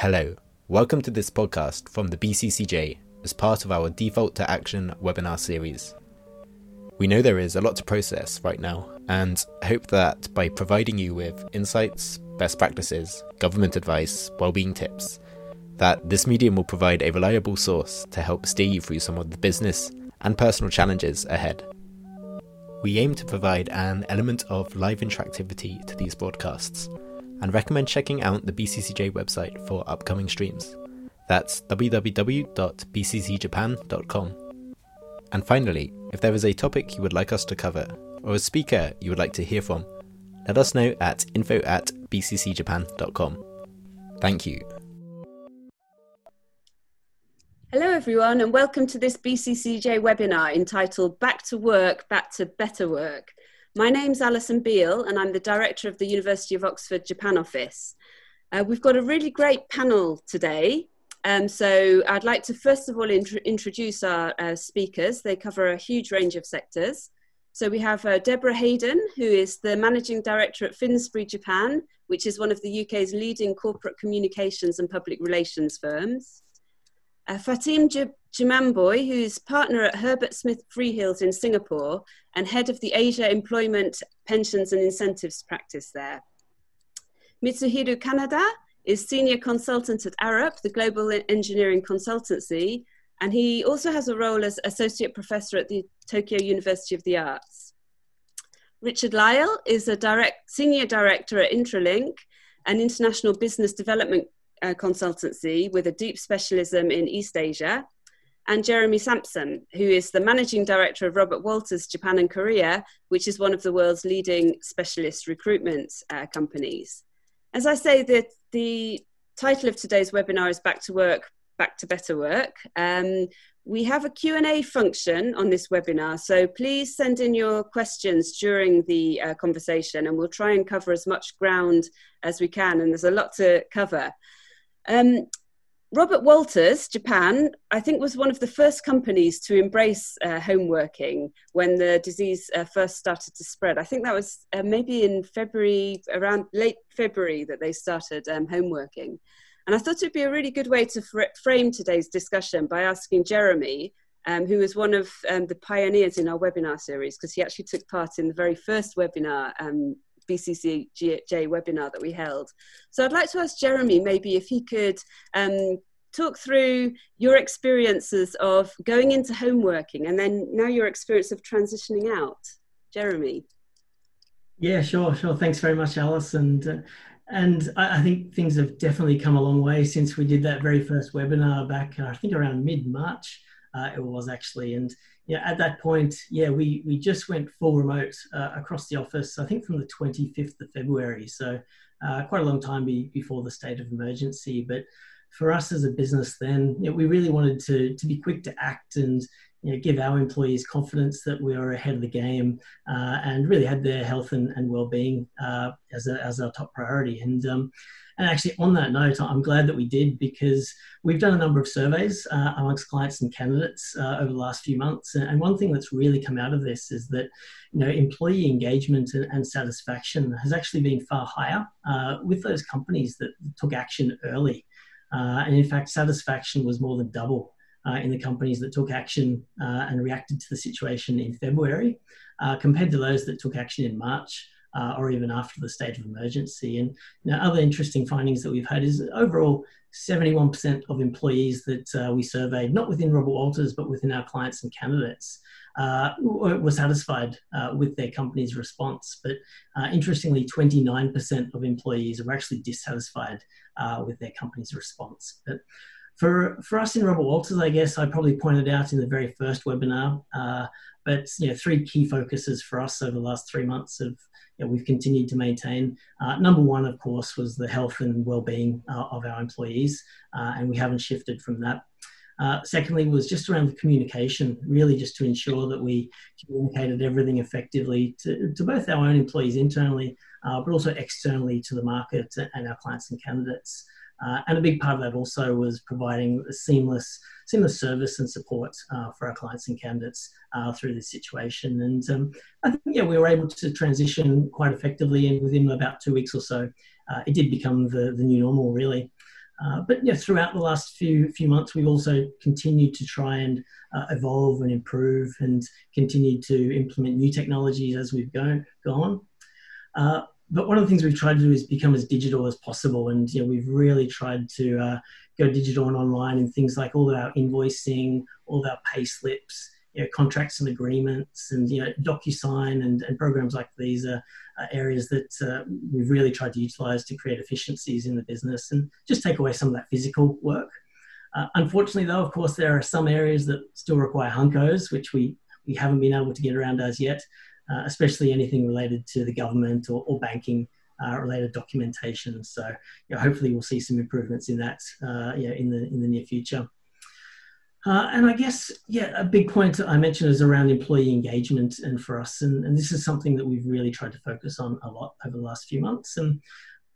Hello, welcome to this podcast from the BCCJ as part of our Default to Action webinar series. We know there is a lot to process right now, and hope that by providing you with insights, best practices, government advice, well-being tips, that this medium will provide a reliable source to help steer you through some of the business and personal challenges ahead. We aim to provide an element of live interactivity to these broadcasts and recommend checking out the BCCJ website for upcoming streams. That's www.bccjapan.com. And finally, if there is a topic you would like us to cover, or a speaker you would like to hear from, let us know at info at bccjapan.com. Thank you. Hello, everyone, and welcome to this BCCJ webinar entitled Back to Work, Back to Better Work. My name's Alison Beale, and I'm the Director of the University of Oxford Japan Office. Uh, we've got a really great panel today. Um, so I'd like to first of all int- introduce our uh, speakers. They cover a huge range of sectors. So we have uh, Deborah Hayden, who is the Managing Director at Finsbury Japan, which is one of the UK's leading corporate communications and public relations firms. Uh, Fatim Jumabhoy, who's partner at Herbert Smith Freehills in Singapore and head of the Asia Employment Pensions and Incentives practice there. Mitsuhiro Kanada is senior consultant at Arup, the global engineering consultancy, and he also has a role as associate professor at the Tokyo University of the Arts. Richard Lyle is a direct, senior director at Intralink, an international business development uh, consultancy with a deep specialism in East Asia and Jeremy Sampson, who is the managing director of Robert Walters Japan and Korea, which is one of the world's leading specialist recruitment uh, companies. As I say, the, the title of today's webinar is Back to Work, Back to Better Work. Um, we have a Q&A function on this webinar, so please send in your questions during the uh, conversation and we'll try and cover as much ground as we can, and there's a lot to cover. Um, Robert Walters, Japan, I think was one of the first companies to embrace uh, home working when the disease uh, first started to spread. I think that was uh, maybe in February, around late February, that they started um, home working. And I thought it would be a really good way to fr- frame today's discussion by asking Jeremy, um, who was one of um, the pioneers in our webinar series, because he actually took part in the very first webinar um, BCCJ webinar that we held. So I'd like to ask Jeremy maybe if he could um, talk through your experiences of going into home working and then now your experience of transitioning out. Jeremy. Yeah, sure, sure. Thanks very much, Alice. And uh, and I, I, think things have definitely come a long way since we did that very first webinar back, uh, I think around mid March. Uh, it was actually, and yeah, at that point, yeah, we we just went full remote uh, across the office. I think from the 25th of February, so uh, quite a long time be, before the state of emergency. But for us as a business, then you know, we really wanted to to be quick to act and you know, give our employees confidence that we are ahead of the game uh, and really had their health and, and well-being uh, as, a, as our top priority. And um, and actually, on that note, I'm glad that we did because we've done a number of surveys uh, amongst clients and candidates uh, over the last few months. And one thing that's really come out of this is that, you know, employee engagement and, and satisfaction has actually been far higher uh, with those companies that took action early. Uh, and in fact, satisfaction was more than double uh, in the companies that took action uh, and reacted to the situation in February compared to those that took action in March uh, or even after the state of emergency. And know, other interesting findings that we've had is overall 71% of employees that uh, we surveyed, not within Robert Walters, but within our clients and candidates, uh, were satisfied uh, with their company's response. But uh, interestingly, 29% of employees were actually dissatisfied uh, with their company's response. But for, for us in Robert Walters, I guess I probably pointed out in the very first webinar, uh, but you know, three key focuses for us over the last three months of you know, we've continued to maintain. Uh, number one, of course, was the health and well-being uh, of our employees, uh, and we haven't shifted from that. Uh, secondly, was just around the communication, really just to ensure that we communicated everything effectively to, to both our own employees internally, uh, but also externally to the market and our clients and candidates. Uh, and a big part of that also was providing a seamless, seamless service and support uh, for our clients and candidates uh, through this situation. And um, I think yeah, we were able to transition quite effectively, and within about two weeks or so, uh, it did become the, the new normal, really. Uh, but yeah, throughout the last few few months, we've also continued to try and uh, evolve and improve, and continue to implement new technologies as we've go, gone. But one of the things we've tried to do is become as digital as possible, and you know, we've really tried to uh, go digital and online in things like all of our invoicing, all of our pay slips, you know, contracts and agreements, and you know, DocuSign and, and programs like these are, are areas that uh, we've really tried to utilize to create efficiencies in the business and just take away some of that physical work. Uh, unfortunately, though, of course, there are some areas that still require hankos, which we, we haven't been able to get around as yet, uh, especially anything related to the government or, or banking uh, related documentation. So you know, hopefully we'll see some improvements in that uh, in, the, in the near future. Uh, and I guess, yeah, a big point I mentioned is around employee engagement and for us. And, and, this is something that we've really tried to focus on a lot over the last few months. And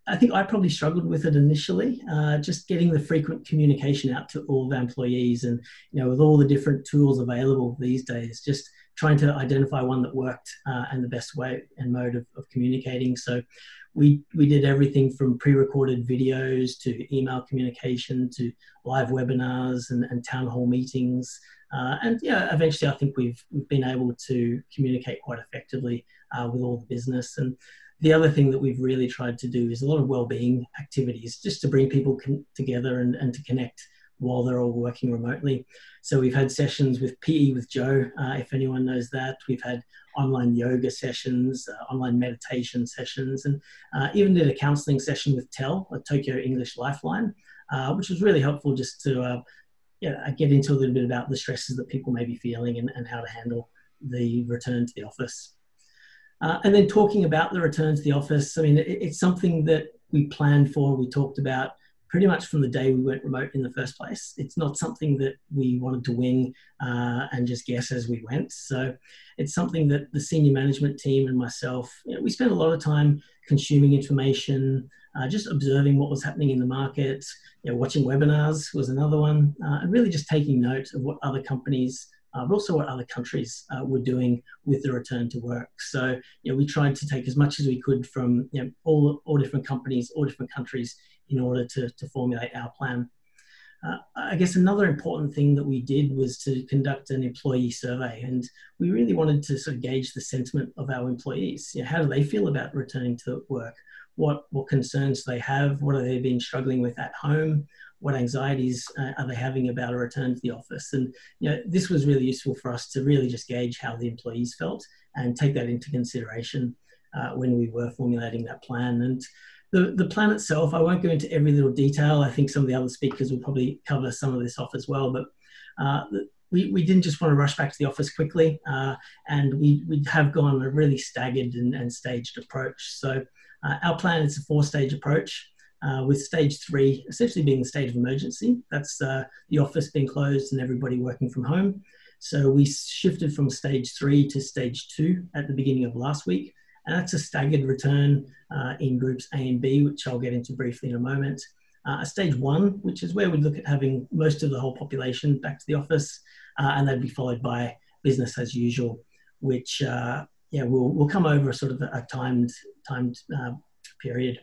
I think I probably struggled with it initially, uh, just getting the frequent communication out to all the employees. And, you know, with all the different tools available these days, just trying to identify one that worked uh, and the best way and mode of, of communicating. So we we did everything from pre-recorded videos to email communication to live webinars and, and town hall meetings uh, and yeah eventually i think we've, we've been able to communicate quite effectively uh, with all the business and the other thing that we've really tried to do is a lot of well-being activities just to bring people con- together and, and to connect while they're all working remotely. So we've had sessions with PE with Joe, uh, if anyone knows that. We've had online yoga sessions, uh, online meditation sessions, and uh, even did a counseling session with TEL, a Tokyo English Lifeline, uh, which was really helpful just to uh, yeah, get into a little bit about the stresses that people may be feeling and, and how to handle the return to the office. Uh, and then talking about the return to the office, I mean, it, it's something that we planned for, we talked about pretty much from the day we went remote in the first place. It's not something that we wanted to wing uh, and just guess as we went. So it's something that the senior management team and myself, you know, we spent a lot of time consuming information, uh, just observing what was happening in the market, you know, watching webinars was another one, uh, and really just taking note of what other companies uh, but also what other countries uh, were doing with the return to work. So, you know, we tried to take as much as we could from you know, all, all different companies, all different countries in order to, to formulate our plan. Uh, I guess another important thing that we did was to conduct an employee survey, and we really wanted to sort of gauge the sentiment of our employees. You know, how do they feel about returning to work? What what concerns they have? What have they been struggling with at home? What anxieties uh, are they having about a return to the office? And you know, this was really useful for us to really just gauge how the employees felt and take that into consideration uh, when we were formulating that plan. And the, the plan itself, I won't go into every little detail. I think some of the other speakers will probably cover some of this off as well. But uh, we, we didn't just want to rush back to the office quickly, uh, and we, we have gone a really staggered and, and staged approach. So uh, our plan is a four-stage approach. Uh, with stage three essentially being the state of emergency. That's uh, the office being closed and everybody working from home. So we shifted from stage three to stage two at the beginning of last week. And that's a staggered return uh, in groups A and B, which I'll get into briefly in a moment. Uh, stage one, which is where we look at having most of the whole population back to the office, uh, and that'd be followed by business as usual, which uh, yeah will will come over sort of a, timed timed uh, period.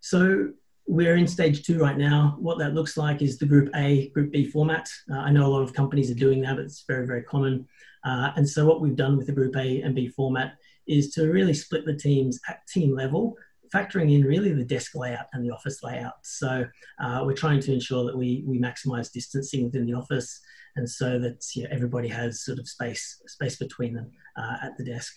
So we're in stage two right now. What that looks like is the group A, group B format. Uh, I know a lot of companies are doing that, it's very, very common. Uh, and so what we've done with the group A and B format is to really split the teams at team level, factoring in really the desk layout and the office layout. So uh, we're trying to ensure that we, we maximize distancing within the office and so that you know, everybody has sort of space, space between them uh, at the desk.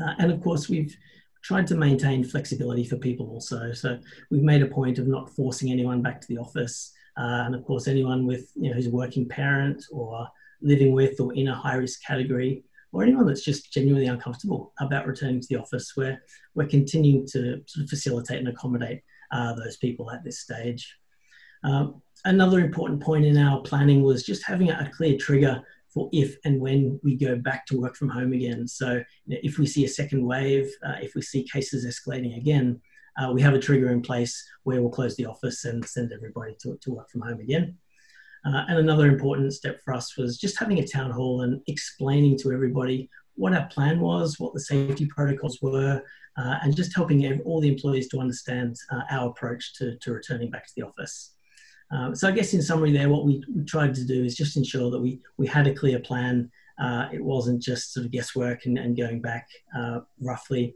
Uh, and of course, we've tried to maintain flexibility for people also. So we've made a point of not forcing anyone back to the office. Uh, and of course, anyone with, you know, who's a working parent or living with or in a high risk category, or anyone that's just genuinely uncomfortable about returning to the office, where we're continuing to sort of facilitate and accommodate uh, those people at this stage. Um, another important point in our planning was just having a clear trigger for if and when we go back to work from home again. So if we see a second wave, uh, if we see cases escalating again, uh, we have a trigger in place where we'll close the office and send everybody to, to work from home again. Uh, and another important step for us was just having a town hall and explaining to everybody what our plan was, what the safety protocols were, uh, and just helping all the employees to understand uh, our approach to, to returning back to the office. Uh, so I guess in summary there, what we, we, tried to do is just ensure that we, we had a clear plan. Uh, it wasn't just sort of guesswork and, and going back uh, roughly,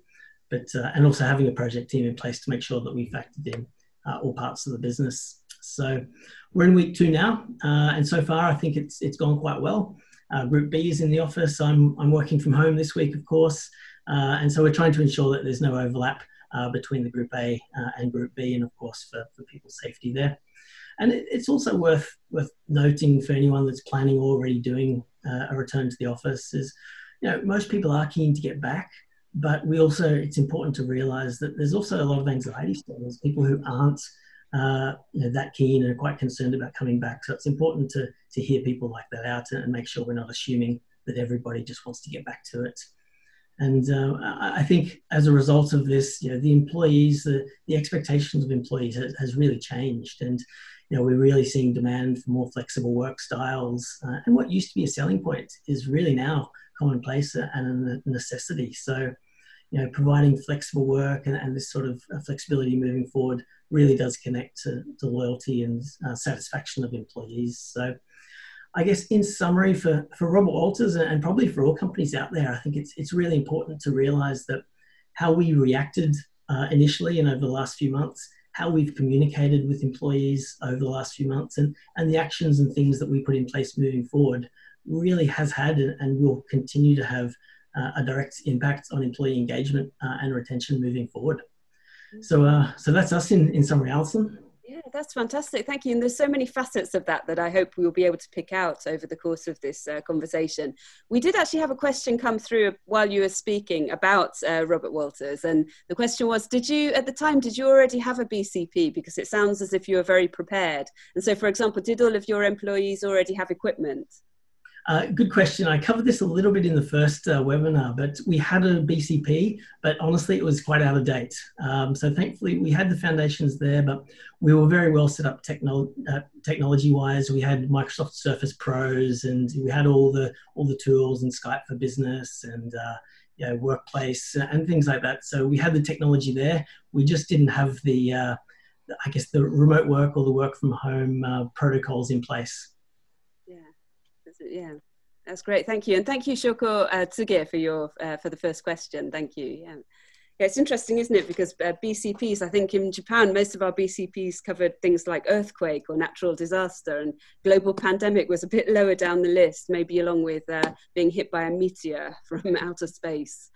but uh, and also having a project team in place to make sure that we factored in all parts of the business. So we're in week two now, and so far I think it's it's gone quite well. Group B is in the office. I'm I'm working from home this week, of course. Uh, and so we're trying to ensure that there's no overlap uh, between the Group A uh, and Group B, and of course for, for people's safety there. And it, it's also worth worth noting for anyone that's planning or already doing uh, a return to the office is, you know, most people are keen to get back, but we also it's important to realise that there's also a lot of anxiety still. There's people who aren't uh, you know, that keen and are quite concerned about coming back. So it's important to to hear people like that out and make sure we're not assuming that everybody just wants to get back to it. And uh, I think as a result of this, you know, the employees, the, the expectations of employees has, has really changed. And, you know, we're really seeing demand for more flexible work styles. Uh, and what used to be a selling point is really now commonplace and a necessity. So, you know, providing flexible work and, and this sort of uh, flexibility moving forward really does connect to, to loyalty and uh, satisfaction of employees. So, I guess in summary for, for Robert Walters and probably for all companies out there, I think it's, it's really important to realize that how we reacted uh, initially and over the last few months, how we've communicated with employees over the last few months, and, and the actions and things that we put in place moving forward really has had and will continue to have a direct impact on employee engagement uh, and retention moving forward. So, uh, so that's us in, in summary, Alison. Yeah, that's fantastic. Thank you. And there's so many facets of that that I hope we'll be able to pick out over the course of this uh, conversation. We did actually have a question come through while you were speaking about uh, Robert Walters. And the question was Did you, at the time, did you already have a BCP? Because it sounds as if you were very prepared. And so, for example, did all of your employees already have equipment? Uh, good question. I covered this a little bit in the first uh, webinar, but we had a BCP, but honestly, it was quite out of date. Um, so thankfully, we had the foundations there, but we were very well set up technolo- uh, technology-wise. We had Microsoft Surface Pros, and we had all the all the tools and Skype for Business and uh, you know, Workplace and things like that. So we had the technology there. We just didn't have the, uh, I guess, the remote work or the work from home protocols in place yeah. That's great. Thank you. And thank you shoko uh, tsuge for your uh, for the first question. Thank you. Yeah yeah, it's interesting, isn't it? Because uh, BCPs, I think in Japan, most of our BCPs covered things like earthquake or natural disaster, and global pandemic was a bit lower down the list, maybe along with uh, being hit by a meteor from outer space.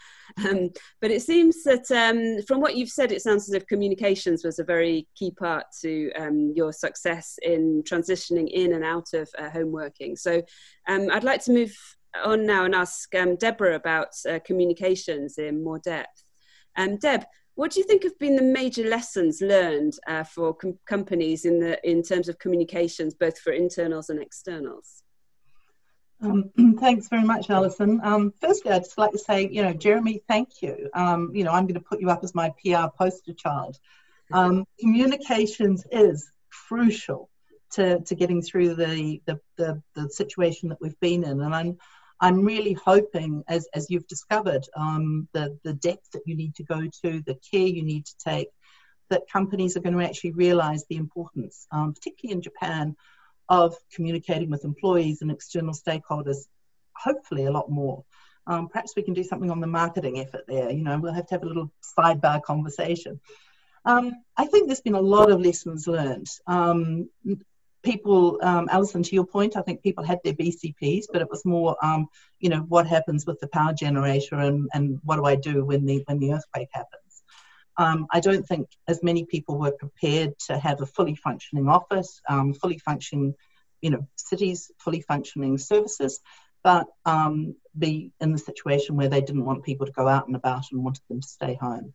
Um, but it seems that um, from what you've said, it sounds as if communications was a very key part to um, your success in transitioning in and out of uh, home working. So um, I'd like to move on now and ask um, Deborah about uh, communications in more depth. Um, Deb, what do you think have been the major lessons learned uh, for com- companies in the in terms of communications, both for internals and externals? Um, thanks very much, Alison. Um, firstly, I'd just like to say, you know, Jeremy, thank you. Um, you know, I'm going to put you up as my PR poster child. Um, communications is crucial to, to getting through the, the, the, the, situation that we've been in. And I'm, I'm really hoping, as, as you've discovered, um, the, the depth that you need to go to, the care you need to take, that companies are going to actually realize the importance, um, particularly in Japan, of communicating with employees and external stakeholders, hopefully a lot more. Um, perhaps we can do something on the marketing effort there. You know, we'll have to have a little sidebar conversation. Um, I think there's been a lot of lessons learned. Um, people, um, Alison, to your point, I think people had their BCPs, but it was more, um, you know, what happens with the power generator and, and what do I do when the when the earthquake happens. Um, I don't think as many people were prepared to have a fully functioning office, um, fully functioning, you know, cities, fully functioning services, but um, be in the situation where they didn't want people to go out and about and wanted them to stay home.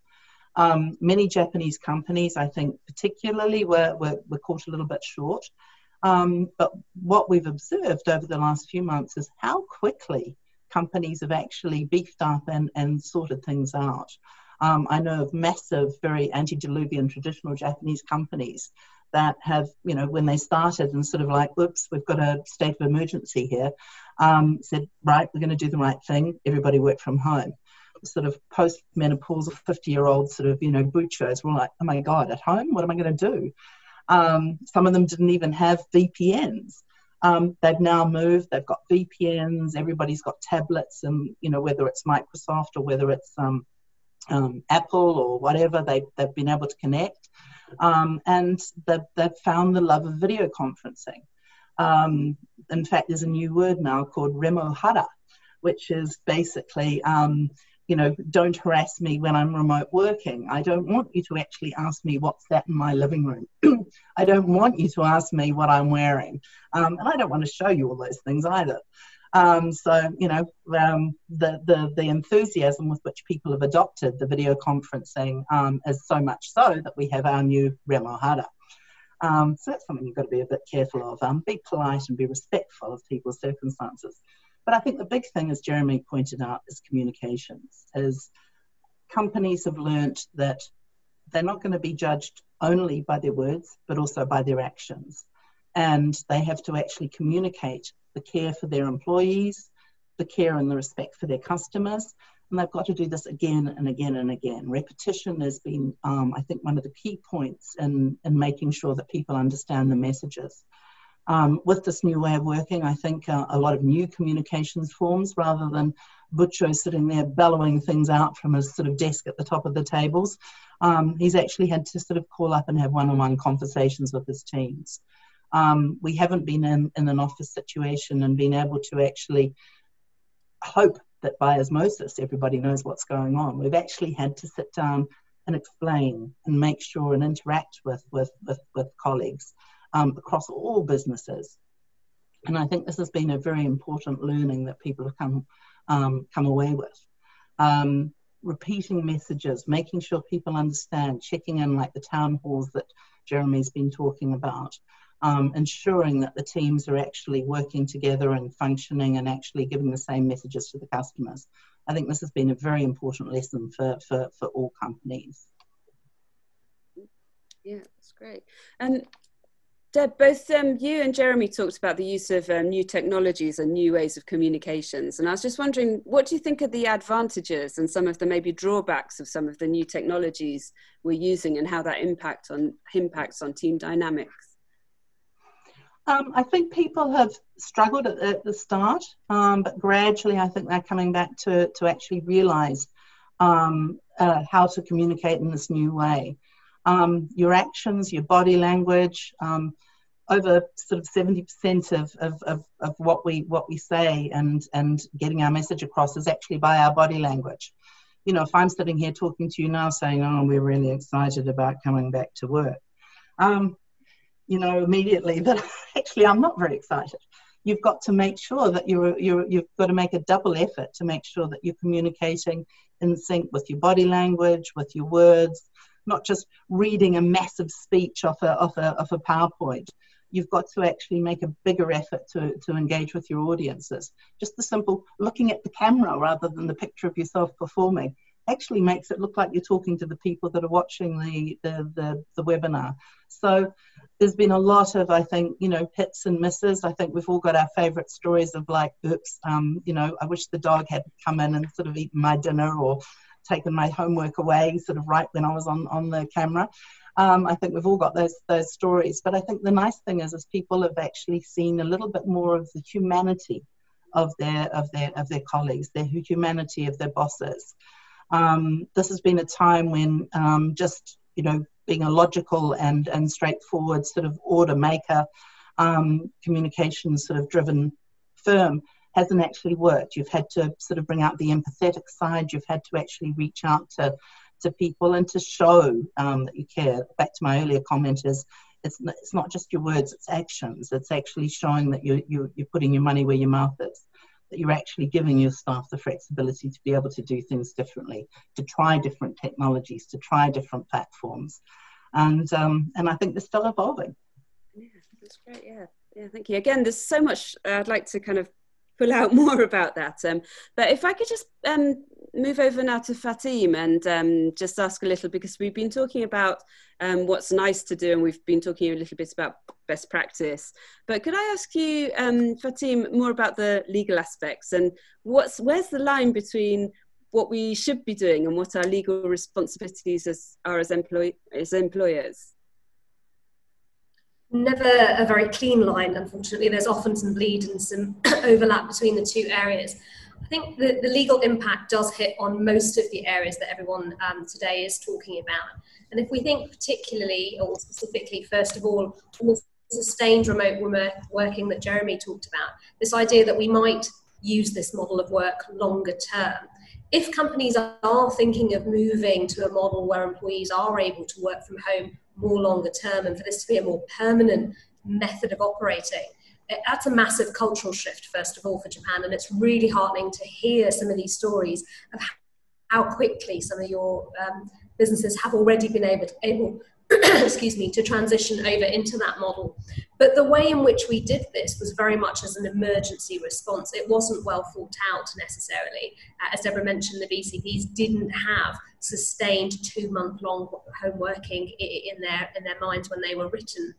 Um, many Japanese companies, I think, particularly, were, were, were caught a little bit short. Um, but what we've observed over the last few months is how quickly companies have actually beefed up and, and sorted things out. Um, I know of massive, very antediluvian traditional Japanese companies that have, you know, when they started and sort of like, oops, we've got a state of emergency here, um, said, right, we're going to do the right thing. Everybody work from home. Sort of post menopausal 50 year old sort of, you know, butchers were like, oh my God, at home, what am I going to do? Um, some of them didn't even have VPNs. Um, they've now moved. They've got VPNs. Everybody's got tablets, and you know whether it's Microsoft or whether it's um, um, Apple or whatever, they, they've been able to connect. Um, and they've, they've found the love of video conferencing. Um, in fact, there's a new word now called remohara, which is basically um, you know, don't harass me when I'm remote working. I don't want you to actually ask me what's that in my living room. I don't want you to ask me what I'm wearing. Um, and I don't want to show you all those things either. Um, so, you know, um, the, the, the enthusiasm with which people have adopted the video conferencing um, is so much so that we have our new Remohara. Um, so that's something you've got to be a bit careful of. Um, be polite and be respectful of people's circumstances. But I think the big thing, as Jeremy pointed out, is communications. Is companies have learnt that they're not going to be judged only by their words, but also by their actions. And they have to actually communicate the care for their employees, the care and the respect for their customers. And they've got to do this again and again and again. Repetition has been, um, I think, one of the key points in, in making sure that people understand the messages. Um, with this new way of working, I think uh, a lot of new communications forms rather than Bucho sitting there bellowing things out from his sort of desk at the top of the tables. Um, he's actually had to sort of call up and have one on one conversations with his teams. Um, we haven't been in, in an office situation and been able to actually hope that by osmosis everybody knows what's going on. We've actually had to sit down and explain and make sure and interact with, with, with, with colleagues um, across all businesses. And I think this has been a very important learning that people have come, um, come away with. Um, repeating messages, making sure people understand, checking in like the town halls that Jeremy's been talking about, um, ensuring that the teams are actually working together and functioning and actually giving the same messages to the customers. I think this has been a very important lesson for, for, for all companies. Yeah, that's great. And Deb, both um, you and Jeremy talked about the use of um, new technologies and new ways of communications. And I was just wondering, what do you think are the advantages and some of the maybe drawbacks of some of the new technologies we're using and how that impact on, impacts on team dynamics? Um, I think people have struggled at, at the start, um, but gradually I think they're coming back to, to actually realise um, uh, how to communicate in this new way. Um, your actions, your body language, um, over sort of 70% of, of, of, of, what we what we say and and getting our message across is actually by our body language. You know if i'm sitting here talking to you now saying oh we're really excited about coming back to work um, you know immediately that actually i'm not very excited. You've got to make sure that you're, you're you've got to make a double effort to make sure that you're communicating in sync with your body language with your words not just reading a massive speech off a, off a, off a PowerPoint you've got to actually make a bigger effort to, to engage with your audiences. Just the simple looking at the camera rather than the picture of yourself performing actually makes it look like you're talking to the people that are watching the, the, the, the webinar. So there's been a lot of, I think, you know, hits and misses. I think we've all got our favorite stories of like, oops, um, you know, I wish the dog had come in and sort of eaten my dinner or taken my homework away sort of right when I was on, on the camera. Um, I think we've all got those those stories. But I think the nice thing is, is people have actually seen a little bit more of the humanity of their of their of their colleagues, their humanity of their bosses. Um, this has been a time when um, just you know being a logical and and straightforward sort of order maker, um, communication sort of driven firm hasn't actually worked. You've had to sort of bring out the empathetic side. You've had to actually reach out to to people and to show um, that you care. Back to my earlier comment is it's, it's not just your words, it's actions. It's actually showing that you, you, you're putting your money where your mouth is, that you're actually giving your staff the flexibility to be able to do things differently, to try different technologies, to try different platforms. And, um, and I think they're still evolving. Yeah, that's great. Yeah. Yeah, thank you. Again, there's so much uh, I'd like to kind of pull out more about that. Um, but if I could just um, move over now to Fatim and um, just ask a little because we've been talking about um, what's nice to do and we've been talking a little bit about best practice. But could I ask you, um, Fatim, more about the legal aspects and what's where's the line between what we should be doing and what our legal responsibilities as, are as, employ- as employers? Never a very clean line, unfortunately. There's often some bleed and some overlap between the two areas. I think the, the legal impact does hit on most of the areas that everyone um, today is talking about. And if we think particularly or specifically, first of all, on the sustained remote working that Jeremy talked about, this idea that we might use this model of work longer term if companies are thinking of moving to a model where employees are able to work from home more longer term and for this to be a more permanent method of operating, that's a massive cultural shift, first of all, for Japan. And it's really heartening to hear some of these stories of how quickly some of your um, businesses have already been able to, able excuse me, to transition over into that model. But the way in which we did this was very much as an emergency response. It wasn't well thought out necessarily. Uh, as Deborah mentioned, the BCPs didn't have sustained two month long home working in their, in their minds when they were written.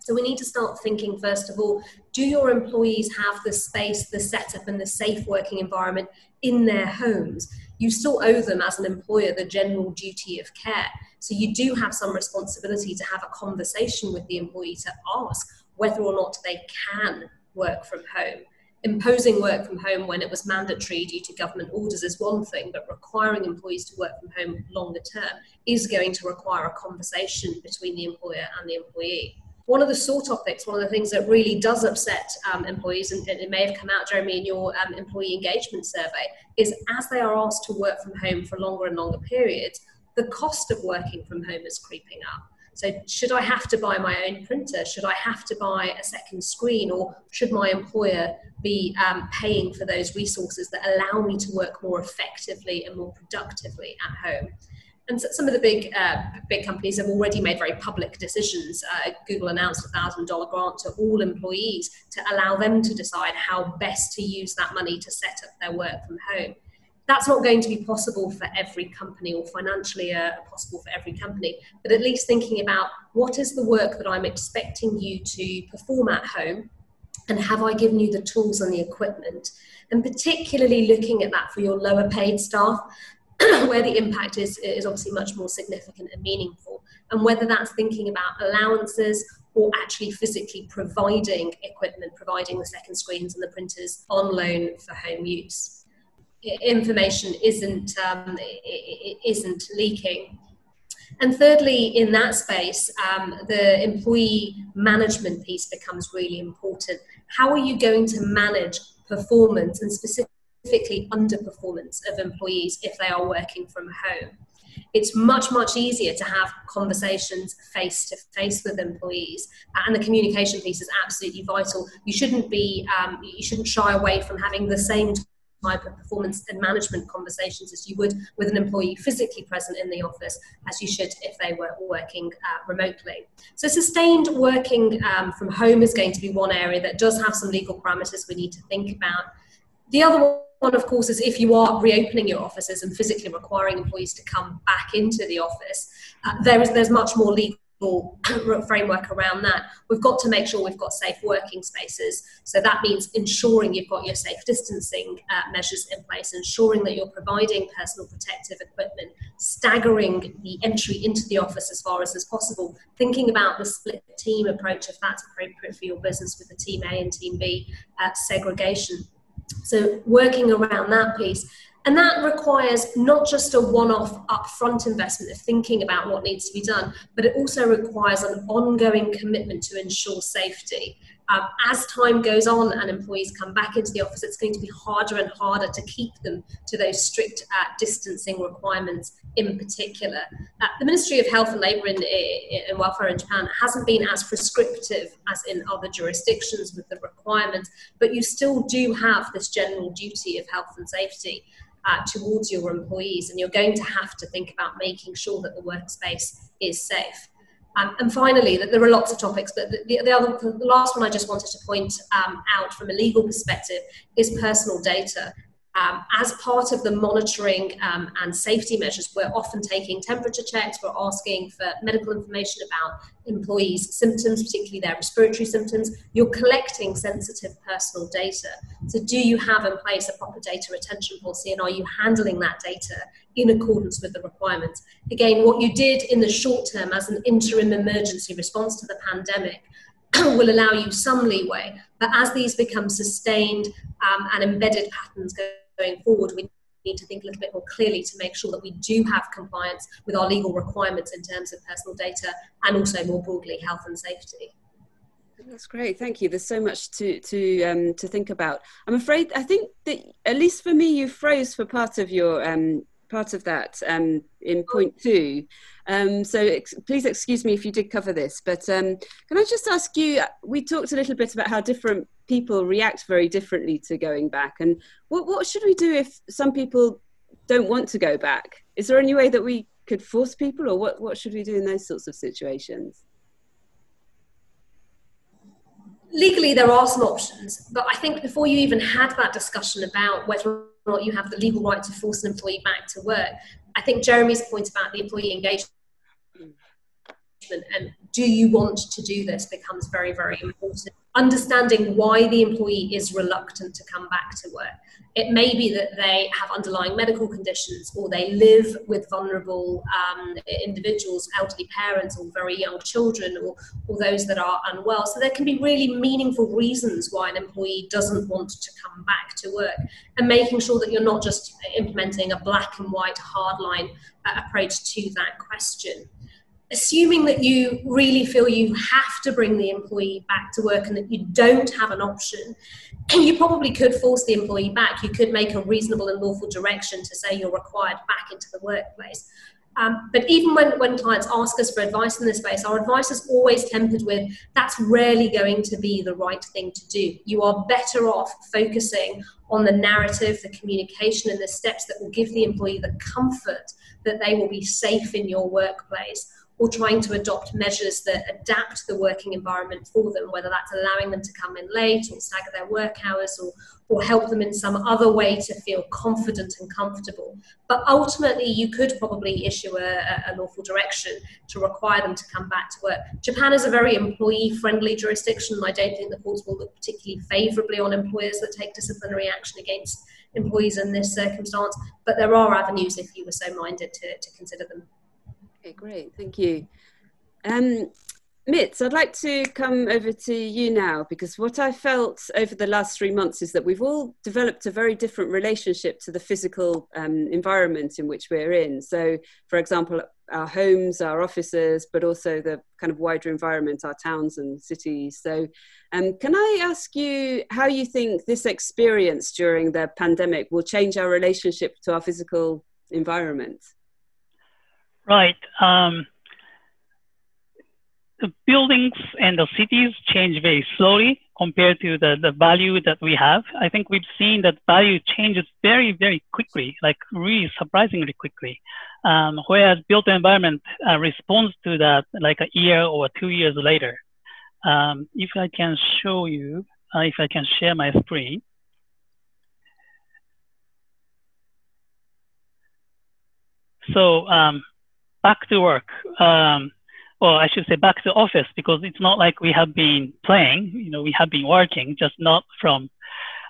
So we need to start thinking, first of all, do your employees have the space, the setup, and the safe working environment in their homes? You still owe them as an employer the general duty of care. So you do have some responsibility to have a conversation with the employee to ask whether or not they can work from home. Imposing work from home when it was mandatory due to government orders is one thing, but requiring employees to work from home longer term is going to require a conversation between the employer and the employee one of the sore topics, one of the things that really does upset um, employees, and, it may have come out, Jeremy, in your um, employee engagement survey, is as they are asked to work from home for longer and longer periods, the cost of working from home is creeping up. So, should I have to buy my own printer? Should I have to buy a second screen? Or should my employer be um, paying for those resources that allow me to work more effectively and more productively at home? And some of the big uh, big companies have already made very public decisions. Uh, Google announced a thousand dollar grant to all employees to allow them to decide how best to use that money to set up their work from home. That's not going to be possible for every company or financially uh, possible for every company, but at least thinking about what is the work that I'm expecting you to perform at home and have I given you the tools and the equipment? And particularly looking at that for your lower paid staff, where the impact is, is obviously much more significant and meaningful. And whether that's thinking about allowances or actually physically providing equipment, providing the second screens and the printers on loan for home use information isn't um, isn't leaking. And thirdly, in that space, um, the employee management piece becomes really important. How are you going to manage performance and specifically underperformance of employees if they are working from home? It's much, much easier to have conversations face to face with employees, and the communication piece is absolutely vital. You shouldn't be, um, you shouldn't shy away from having the same type of performance and management conversations as you would with an employee physically present in the office, as you should if they were working uh, remotely. So, sustained working um, from home is going to be one area that does have some legal parameters we need to think about. The other one, of course, is if you are reopening your offices and physically requiring employees to come back into the office, uh, there is there's much more legal framework around that. We've got to make sure we've got safe working spaces. So that means ensuring you've got your safe distancing uh, measures in place, ensuring that you're providing personal protective equipment, staggering the entry into the office as far as is possible, thinking about the split team approach if that's appropriate for your business with the team A and team B uh, segregation. So working around that piece and that requires not just a one off upfront investment of thinking about what needs to be done, but it also requires an ongoing commitment to ensure safety. Um, as time goes on and employees come back into the office, it's going to be harder and harder to keep them to those strict uh, distancing requirements in particular. Uh, the Ministry of Health and Labour and, Welfare in Japan hasn't been as prescriptive as in other jurisdictions with the requirements, but you still do have this general duty of health and safety uh, towards your employees, and you're going to have to think about making sure that the workspace is safe. Um, and finally, that there are lots of topics, but the, the, other, the last one I just wanted to point um, out from a legal perspective is personal data. Um, as part of the monitoring um, and safety measures, we're often taking temperature checks, we're asking for medical information about employees' symptoms, particularly their respiratory symptoms. You're collecting sensitive personal data. So, do you have in place a proper data retention policy and are you handling that data in accordance with the requirements? Again, what you did in the short term as an interim emergency response to the pandemic will allow you some leeway. But as these become sustained um, and embedded patterns going forward, we need to think a little bit more clearly to make sure that we do have compliance with our legal requirements in terms of personal data and also more broadly health and safety. That's great, thank you. There's so much to to um, to think about. I'm afraid I think that at least for me, you froze for part of your um, part of that um, in point two. Um, so ex- please excuse me if you did cover this, but um, can I just ask you? We talked a little bit about how different people react very differently to going back, and what, what should we do if some people don't want to go back? Is there any way that we could force people, or what, what should we do in those sorts of situations? legally there are some options but i think before you even had that discussion about whether or not you have the legal right to force an employee back to work i think jeremy's point about the employee engagement and do you want to do this becomes very very important. Understanding why the employee is reluctant to come back to work. It may be that they have underlying medical conditions or they live with vulnerable um, individuals, elderly parents, or very young children, or, or those that are unwell. So there can be really meaningful reasons why an employee doesn't want to come back to work, and making sure that you're not just implementing a black and white hardline uh, approach to that question assuming that you really feel you have to bring the employee back to work and that you don't have an option, you probably could force the employee back. You could make a reasonable and lawful direction to say you're required back into the workplace. Um, but even when, when clients ask us for advice in this space, our advice is always tempered with that's rarely going to be the right thing to do. You are better off focusing on the narrative, the communication, and the steps that will give the employee the comfort that they will be safe in your workplace or trying to adopt measures that adapt the working environment for them, whether that's allowing them to come in late or stagger their work hours or, or help them in some other way to feel confident and comfortable. But ultimately, you could probably issue a, a, lawful direction to require them to come back to work. Japan is a very employee friendly jurisdiction, I don't think the courts will look particularly favourably on employers that take disciplinary action against employees in this circumstance. But there are avenues if you were so minded to, to consider them. Okay, great. Thank you. Um, Mitz, I'd like to come over to you now because what I felt over the last three months is that we've all developed a very different relationship to the physical um, environment in which we're in. So, for example, our homes, our offices, but also the kind of wider environment, our towns and cities. So, um, can I ask you how you think this experience during the pandemic will change our relationship to our physical environment? Right. Um, the buildings and the cities change very slowly compared to the, the value that we have. I think we've seen that value changes very, very quickly, like really surprisingly quickly. Um, whereas built environment uh, responds to that like a year or two years later. Um, if I can show you, uh, if I can share my screen. So um, back to work. Um, well, I should say back to office because it's not like we have been playing. You know, we have been working, just not from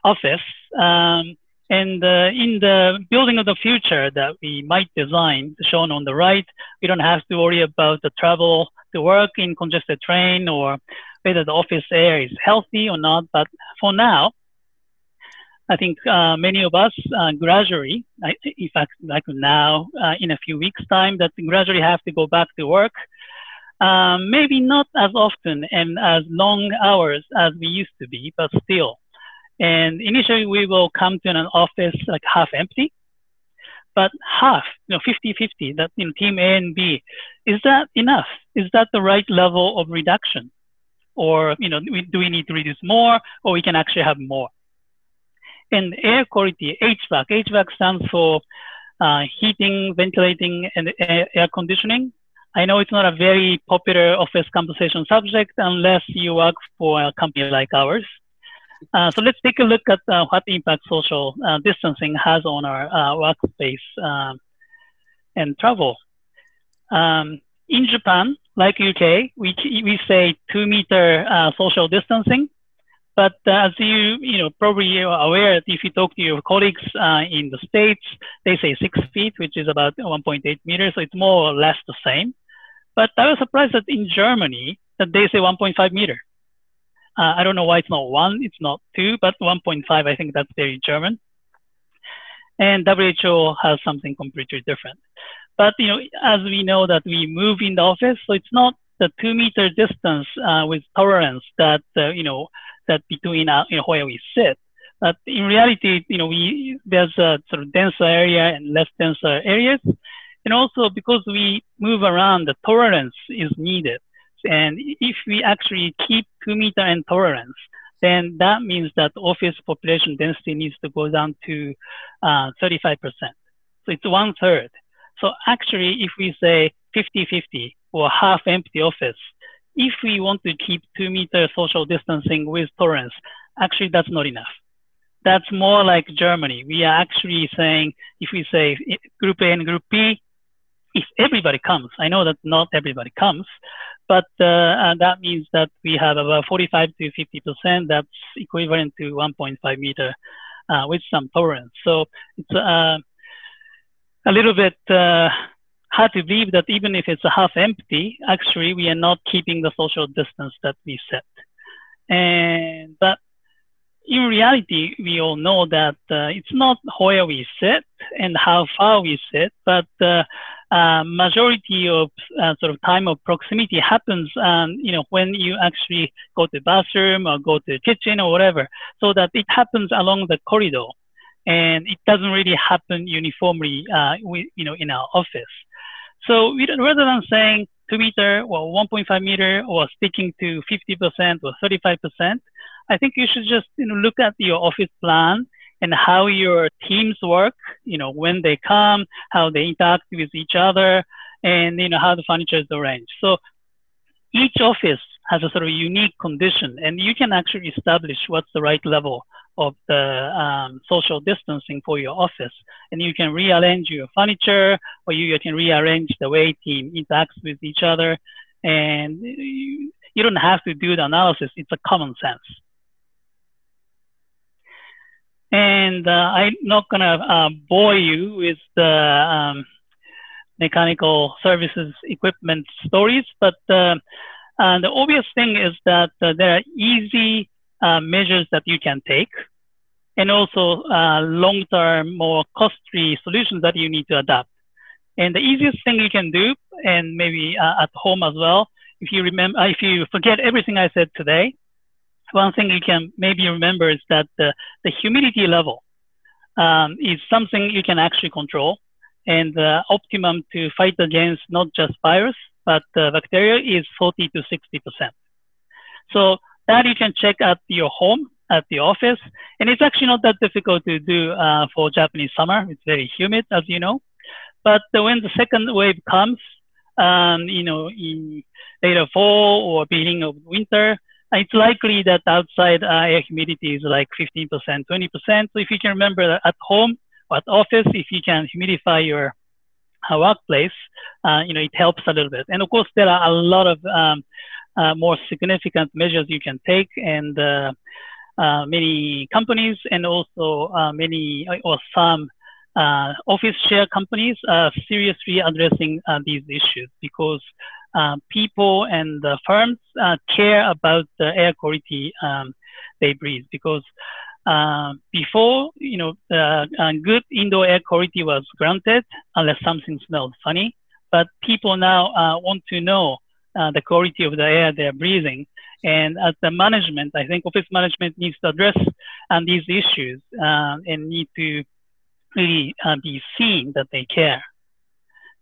office. Um, and uh, in the building of the future that we might design, shown on the right, we don't have to worry about the travel to work in congested train or whether the office air is healthy or not. But for now, I think uh, many of us uh, gradually, in fact, like now, uh, in a few weeks' time, that gradually have to go back to work. Um, maybe not as often and as long hours as we used to be, but still. And initially, we will come to an office like half empty, but half, you know, 50 50, that in team A and B. Is that enough? Is that the right level of reduction? Or, you know, do we need to reduce more, or we can actually have more? And air quality, HVAC. HVAC stands for uh, heating, ventilating, and air conditioning. I know it's not a very popular office conversation subject unless you work for a company like ours. Uh, so let's take a look at uh, what impact social uh, distancing has on our uh, workspace um, and travel. Um, in Japan, like UK, we, we say two meter uh, social distancing. But as you, you know, probably are aware, if you talk to your colleagues in the States, they say six feet, which is about 1.8 meters. So it's more or less the same. But I was surprised that in Germany, that they say 1.5 meter. Uh, I don't know why it's not one, it's not two, but 1.5, I think that's very German. And WHO has something completely different. But you know, as we know that we move in the office, so it's not the two meter distance uh, with tolerance that uh, you know that between uh, you know, where we sit. But in reality, you know, we there's a sort of denser area and less denser areas, and also because we move around, the tolerance is needed. And if we actually keep two meter and tolerance, then that means that office population density needs to go down to uh, 35%. So it's one third. So actually, if we say 50-50 or half empty office, if we want to keep two meter social distancing with tolerance, actually that's not enough. That's more like Germany. We are actually saying, if we say group A and group B, if everybody comes, I know that not everybody comes, but uh, that means that we have about 45 to 50 percent. That's equivalent to 1.5 meter uh, with some tolerance. So it's uh, a little bit uh, hard to believe that even if it's half empty, actually we are not keeping the social distance that we set. And but in reality, we all know that uh, it's not where we sit and how far we sit, but uh, uh, majority of uh, sort of time of proximity happens, um, you know, when you actually go to the bathroom or go to the kitchen or whatever, so that it happens along the corridor, and it doesn't really happen uniformly, uh, you know, in our office. So rather than saying two meter or 1.5 meter or sticking to 50% or 35%, I think you should just you know look at your office plan and how your teams work, you know, when they come, how they interact with each other, and, you know, how the furniture is arranged. So each office has a sort of unique condition, and you can actually establish what's the right level of the um, social distancing for your office. And you can rearrange your furniture, or you, can rearrange the way team interacts with each other. And you, you don't have to do the analysis, it's a common sense. And uh, I'm not to uh, bore you with the um, mechanical services equipment stories, but uh, uh the obvious thing is that uh, there are easy uh, measures that you can take and also long-term, more costly solutions that you need to adapt. And the easiest thing you can do, and maybe at home as well, if you remember, if you forget everything I said today, one thing you can maybe remember is that the, the humidity level um, is something you can actually control. And the optimum to fight against not just virus, but uh, bacteria is 40 to 60%. So that you can check at your home, at the office. And it's actually not that difficult to do uh, for Japanese summer. It's very humid, as you know. But when the second wave comes, um, you know, in later fall or beginning of winter, it's likely that outside uh, air humidity is like 15%, 20%. So if you can remember at home or at office, if you can humidify your uh, workplace, uh, you know, it helps a little bit. And of course, there are a lot of um, uh, more significant measures you can take and uh, uh, many companies and also many or some office share companies are seriously addressing these issues because uh, people and firms uh, care about the air quality um, they breathe because uh, before, you know, uh, good indoor air quality was granted unless something smelled funny. But people now uh, want to know uh, the quality of the air they're breathing. And as the management, I think office management needs to address um, these issues and need to really be seen that they care.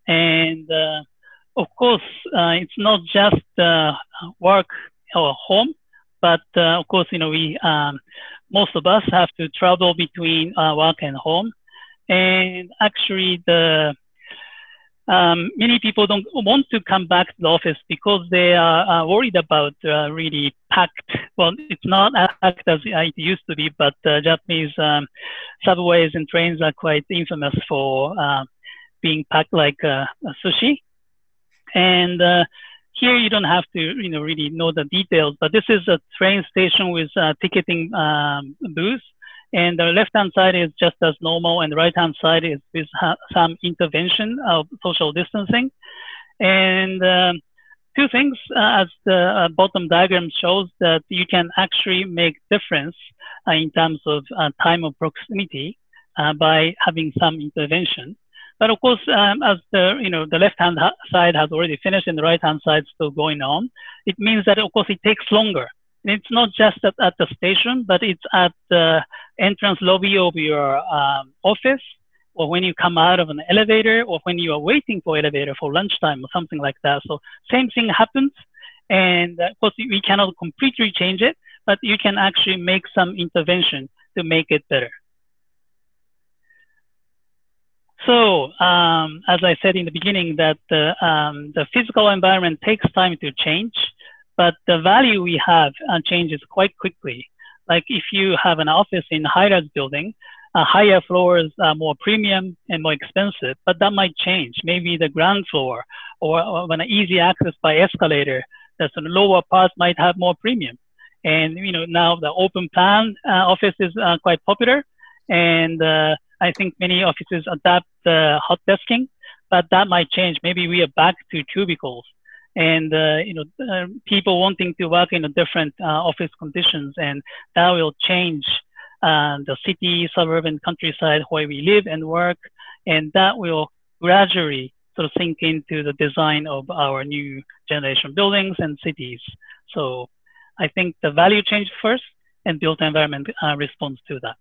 And of course, uh, it's not just uh, work or home, but uh, of course, you know, we um, most of us have to travel between uh, work and home, and actually, the um, many people don't want to come back to the office because they are uh, worried about uh, really packed. Well, it's not as packed as it used to be, but uh, Japanese um, subways and trains are quite infamous for uh, being packed like uh, sushi. And uh, here you don't have to, you know, really know the details, but this is a train station with ticketing um, booths. And the left hand side is just as normal and the right hand side is with some intervention of social distancing. And um, two things uh, as the uh, bottom diagram shows that you can actually make difference uh, in terms of uh, time of proximity uh, by having some intervention but of course um, as the you know the left hand side has already finished and the right hand side is still going on it means that of course it takes longer it's not just at, at, the station, but it's at the entrance lobby of your um, office, or when you come out of an elevator, or when you are waiting for elevator for lunchtime or something like that. So same thing happens, and of course we cannot completely change it, but you can actually make some intervention to make it better. So, um, as I said in the beginning, that the, um, the physical environment takes time to change but the value we have uh, changes quite quickly. Like if you have an office in a high-rise building, uh, higher floors are more premium and more expensive, but that might change. Maybe the ground floor or, or an easy access by escalator, that's the lower part might have more premium. And you know now the open plan uh, office is uh, quite popular, and uh, I think many offices adapt uh, hot desking, but that might change. Maybe we are back to cubicles and uh, you know uh, people wanting to work in a different uh, office conditions and that will change uh, the city suburban countryside where we live and work. And that will gradually sort of sink into the design of our new generation buildings and cities. So i think the value change first and built environment uh, responds to that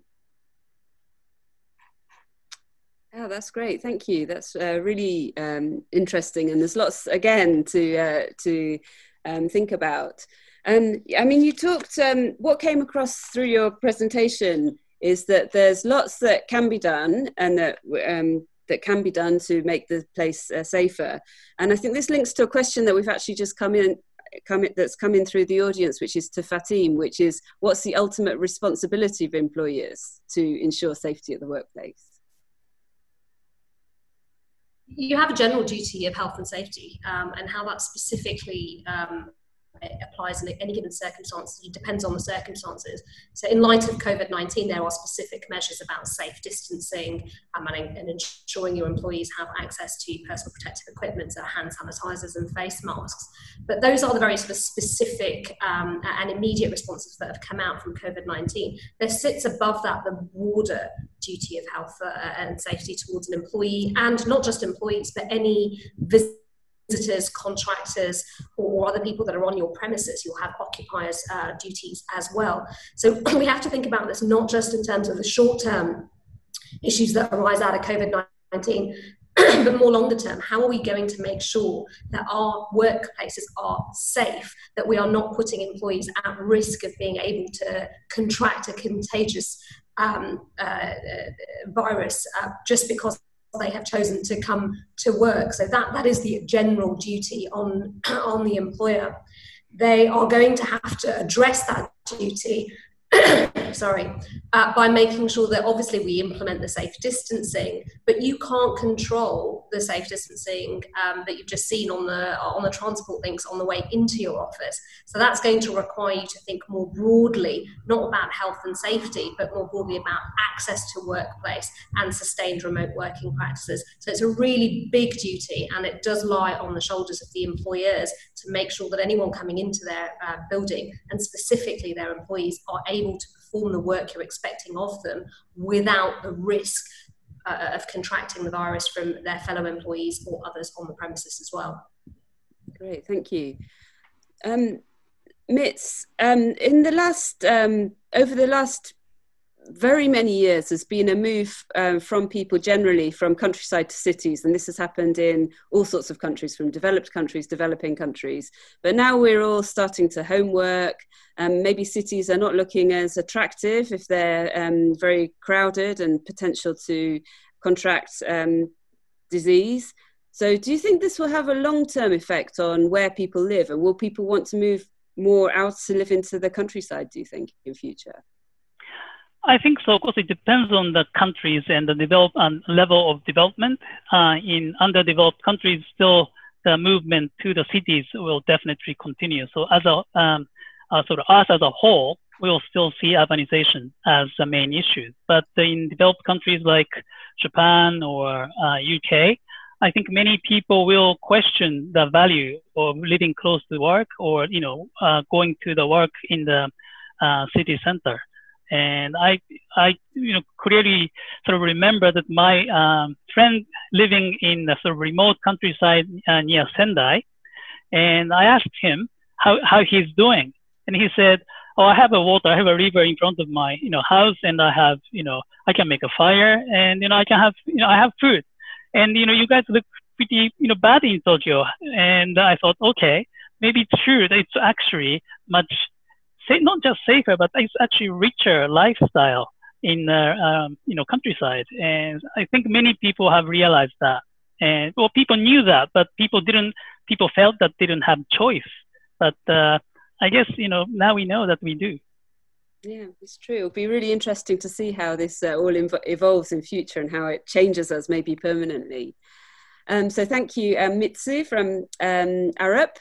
Oh, that's great. Thank you. That's uh, really um, interesting, and there's lots again to uh, to um, think about. And I mean, you talked. Um, what came across through your presentation is that there's lots that can be done, and that um, that can be done to make the place uh, safer. And I think this links to a question that we've actually just come in come that's come in through the audience, which is to Fatim, which is what's the ultimate responsibility of employers to ensure safety at the workplace? You have a general duty of health and safety, um, and how that specifically um, applies in any given circumstance it depends on the circumstances. So, in light of COVID 19, there are specific measures about safe distancing um, and, and, ensuring your employees have access to personal protective equipment, so hand sanitizers and face masks. But those are the very sort of specific um, and immediate responses that have come out from COVID 19. There sits above that the broader duty of health uh, and safety towards an employee, and not just employees, but any visitors visitors, contractors, or other people that are on your premises. You'll have occupiers' uh, duties as well. So we have to think about this not just in terms of the short term issues that arise out of COVID 19. but more longer term, how are we going to make sure that our workplaces are safe, that we are not putting employees at risk of being able to contract a contagious um, uh, uh virus uh, just because they have chosen to come to work. So that, that is the general duty on, on the employer. They are going to have to address that duty sorry, uh, by making sure that obviously we implement the safe distancing, but you can't control the safe distancing um, that you've just seen on the on the transport links on the way into your office. So that's going to require you to think more broadly, not about health and safety, but more broadly about access to workplace and sustained remote working practices. So it's a really big duty, and it does lie on the shoulders of the employers to make sure that anyone coming into their uh, building and specifically their employees are able to perform the work you're expecting of them without the risk uh, of contracting the virus from their fellow employees or others on the premises as well. Great, thank you. Um, Mitz, um, in the last, um, over the last very many years there's been a move um, from people generally from countryside to cities and this has happened in all sorts of countries from developed countries developing countries but now we're all starting to homework um, maybe cities are not looking as attractive if they're um, very crowded and potential to contract um, disease So, do you think this will have a long term effect on where people live? And will people want to move more out to live into the countryside, do you think, in future? I think so. Of course, it depends on the countries and the develop, um, level of development. Uh, in underdeveloped countries, still the movement to the cities will definitely continue. So, as a um, uh, sort of us as a whole, we will still see urbanization as the main issue. But in developed countries like Japan or uh, UK, I think many people will question the value of living close to work or you know uh, going to the work in the uh, city center. And I, I, you know, clearly sort of remember that my um, friend living in the sort of remote countryside uh, near Sendai, and I asked him how, how he's doing, and he said, "Oh, I have a water, I have a river in front of my, you know, house, and I have, you know, I can make a fire, and you know, I can have, you know, I have food." and you know you guys look pretty you know bad in Tokyo and I thought okay maybe it's true that it's actually much not just safer but it's actually richer lifestyle in the um, you know countryside and I think many people have realized that and well people knew that but people didn't people felt that they didn't have choice but uh, I guess you know now we know that we do. Yeah, it's true. It'll be really interesting to see how this uh, all inv- evolves in future and how it changes us maybe permanently. Um, so thank you, um, Mitsu from um, Arup.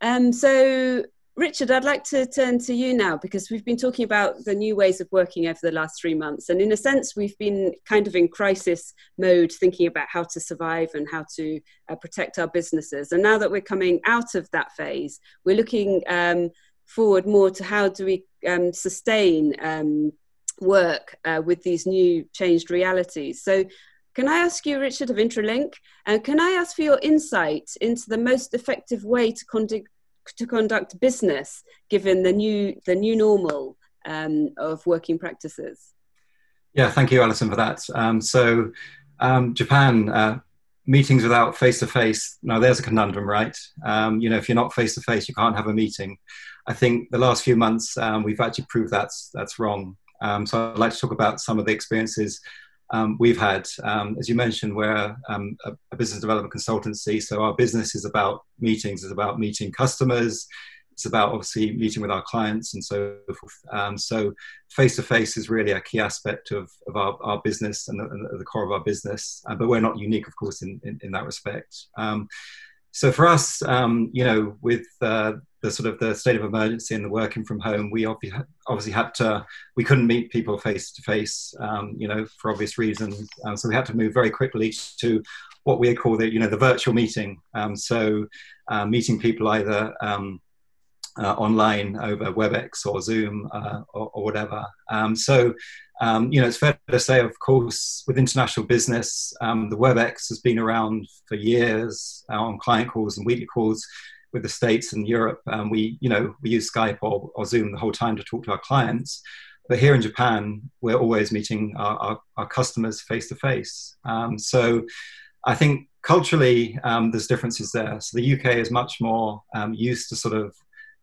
Um, so Richard, I'd like to turn to you now because we've been talking about the new ways of working over the last three months. And in a sense, we've been kind of in crisis mode, thinking about how to survive and how to uh, protect our businesses. And now that we're coming out of that phase, we're looking um, forward more to how do we um, sustain um, work uh, with these new changed realities. So, can I ask you, Richard of Intralink, uh, can I ask for your insight into the most effective way to conduct to conduct business given the new the new normal um, of working practices? Yeah, thank you, Alison, for that. Um, so, um, Japan. Uh, meetings without face to face. Now, there's a conundrum, right? Um, you know, if you're not face to face, you can't have a meeting. I think the last few months um, we've actually proved that's that's wrong. Um, so I'd like to talk about some of the experiences um, we've had. Um, as you mentioned, we're um, a, a, business development consultancy, so our business is about meetings, it's about meeting customers, it's about obviously meeting with our clients and so forth. Um, so face to face is really a key aspect of, of our, our business and the, the core of our business, uh, but we're not unique, of course, in, in, in that respect so for us, um, you know, with uh, the sort of the state of emergency and the working from home, we obviously had to, we couldn't meet people face to face, you know, for obvious reasons. Um, so we had to move very quickly to what we call the, you know, the virtual meeting. Um, so uh, meeting people either um, uh, online over WebEx or Zoom uh, or, or, whatever. Um, so, um, you know, it's fair to say, of course, with international business, um, the WebEx has been around for years uh, on client calls and weekly calls with the States and Europe. Um, we, you know, we use Skype or, or, Zoom the whole time to talk to our clients. But here in Japan, we're always meeting our, our, our customers face to face. So, I think culturally, um, there's differences there. So the UK is much more um, used to sort of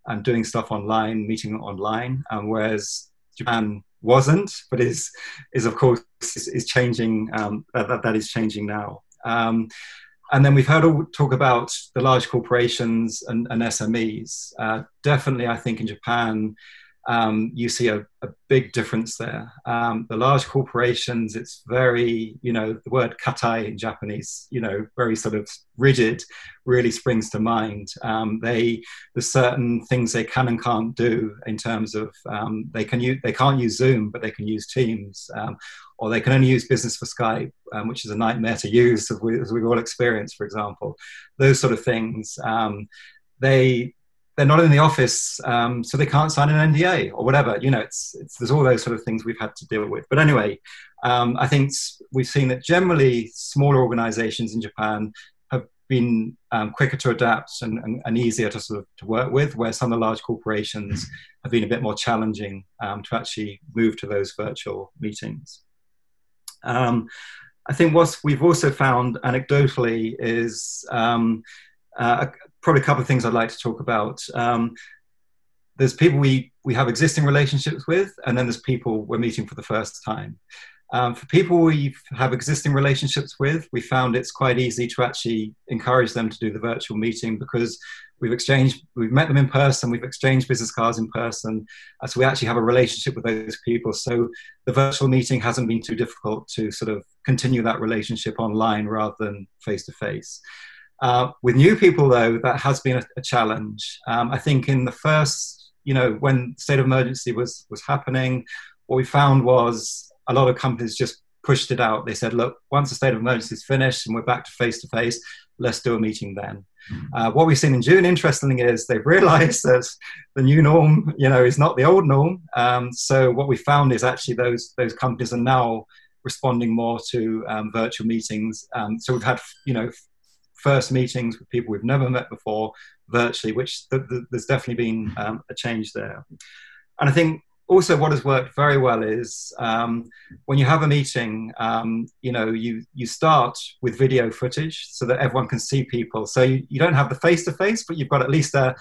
and doing stuff online, meeting online, um, whereas Japan wasn't, but is is of course is, is changing. Um, that, that is changing now. Um, and then we've heard all talk about the large corporations and, and SMEs. Uh, definitely, I think in Japan, um, you see a, a, big difference there. Um, the large corporations, it's very, you know, the word katai in Japanese, you know, very sort of rigid, really springs to mind. Um, they, there's certain things they can and can't do in terms of um, they can use, they can't use Zoom, but they can use Teams, um, or they can only use Business for Skype, um, which is a nightmare to use, as, we, as we've all experienced, for example. Those sort of things. they they're not in the office, um, so they can't sign an NDA or whatever. You know, it's, it's, there's all those sort of things we've had to deal with. But anyway, um, I think we've seen that generally smaller organizations in Japan have been um, quicker to adapt and, and, and, easier to sort of to work with, where some of the large corporations have been a bit more challenging um, to actually move to those virtual meetings. Um, I think what we've also found anecdotally is um, uh, probably a couple of things I'd like to talk about. Um, there's people we, we have existing relationships with, and then there's people we're meeting for the first time. Um, for people we have existing relationships with, we found it's quite easy to actually encourage them to do the virtual meeting because we've exchanged, we've met them in person, we've exchanged business cards in person, uh, so we actually have a relationship with those people. So the virtual meeting hasn't been too difficult to sort of continue that relationship online rather than face to face. With new people, though, that has been a, a challenge. Um, I think in the first, you know, when state of emergency was was happening, what we found was a lot of companies just pushed it out. They said, look, once the state of emergency is finished and we're back to face to face, let's do a meeting then. Hmm. Uh, what we've seen in June, interestingly, is they've realized that the new norm, you know, is not the old norm. Um, so what we found is actually those those companies are now responding more to um, virtual meetings. Um, so we've had, you know, first meetings with people we've never met before virtually, which th- th- there's definitely been um, a change there. And I think also what has worked very well is um, when you have a meeting um, you know you you start with video footage so that everyone can see people so you, you don't have the face to face but you've got at least uh,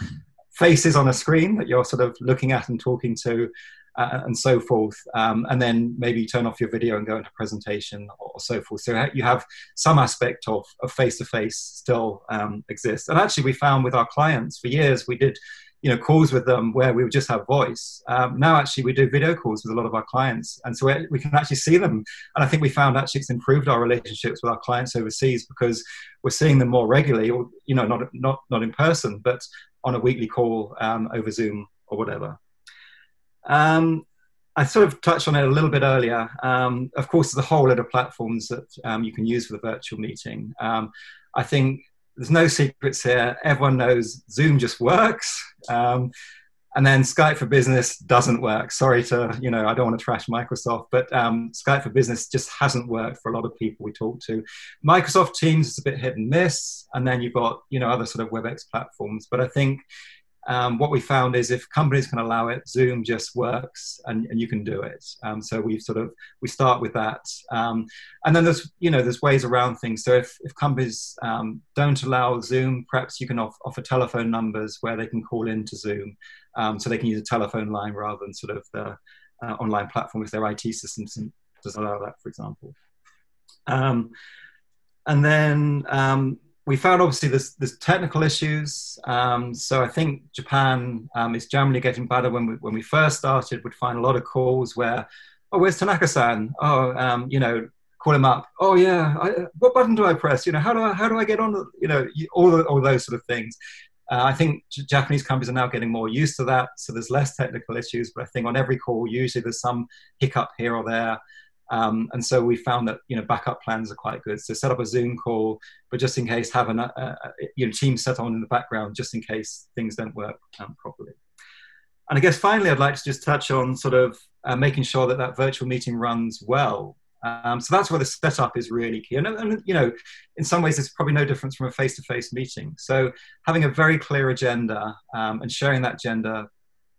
faces on a screen that you're sort of looking at and talking to uh, and so forth um, and then maybe turn off your video and go into presentation or, so forth so you have some aspect of face to face still um, exists and actually we found with our clients for years we did you know calls with them where we would just have voice. Um, now actually we do video calls with a lot of our clients, and so we can actually see them. And I think we found actually it's improved our relationships with our clients overseas because we're seeing them more regularly, or you know not not not in person, but on a weekly call um, over Zoom or whatever. Um, I sort of touched on it a little bit earlier. Um, of course, there's a whole lot of platforms that um, you can use for the virtual meeting. Um, I think there's no secrets here. Everyone knows Zoom just works. Um, and then Skype for Business doesn't work. Sorry to, you know, I don't want to trash Microsoft, but um, Skype for Business just hasn't worked for a lot of people we talk to. Microsoft Teams is a bit hit and miss, and then you've got, you know, other sort of WebEx platforms. But I think um, what we found is if companies can allow it, Zoom just works and, and you can do it. Um, so we sort of we start with that, um, and then there's you know there's ways around things. So if if companies um, don't allow Zoom, perhaps you can off, offer telephone numbers where they can call into Zoom, um, so they can use a telephone line rather than sort of the uh, online platform if their IT system doesn't allow that, for example. Um, and then we found obviously there's, there's technical issues. Um, so I think Japan um, is generally getting better. When we, when we first started, we'd find a lot of calls where, oh, where's Tanaka-san? Oh, um, you know, call him up. Oh yeah, I, what button do I press? You know, how do I how do I get on? You know, all the, all those sort of things. Uh, I think Japanese companies are now getting more used to that, so there's less technical issues. But I think on every call, usually there's some hiccup here or there. Um, and so we found that you know backup plans are quite good. So set up a Zoom call, but just in case, have a uh, you know team set on in the background just in case things don't work um, properly. And I guess finally, I'd like to just touch on sort of uh, making sure that that virtual meeting runs well. Um, so that's where the setup is really key. And, and, you know, in some ways, it's probably no difference from a face-to-face meeting. So having a very clear agenda um, and sharing that agenda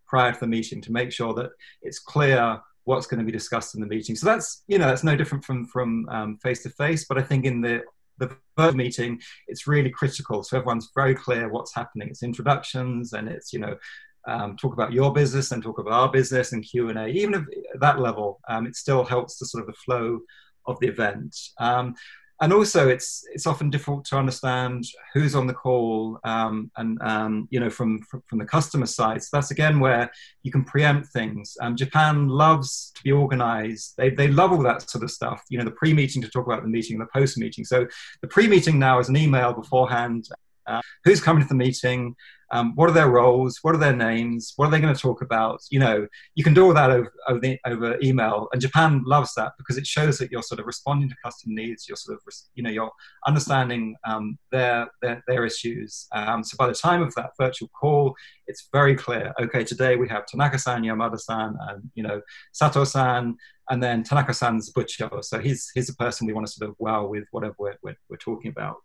prior to the meeting to make sure that it's clear what's going to be discussed in the meeting. So that's you know that's no different from from face to face, but I think in the the first meeting, it's really critical. So everyone's very clear what's happening. It's introductions and it's you know um, talk about your business and talk about our business and Q and A. Even at that level, um, it still helps to sort of the flow of the event. Um, and also it's it's often difficult to understand who's on the call um, and um, you know from, from, from the customer side. So that's again where you can preempt things. Um, japan loves to be organized. They, they love all that sort of stuff. You know the pre-meeting to talk about the meeting the post-meeting. So the pre-meeting now is an email beforehand uh, who's coming to the meeting um, what are their roles? What are their names? What are they going to talk about? You know, you can do all that over, over, the, over, email, and Japan loves that because it shows that you're sort of responding to customer needs. You're sort of, you know, you're understanding um, their, their, their issues. Um, so by the time of that virtual call, it's very clear. Okay, today we have Tanaka-san, Yamada-san, and you know, Sato-san, and then Tanaka-san's Bucho. So he's he's the person we want to sort of wow with whatever we're, we're, we're talking about.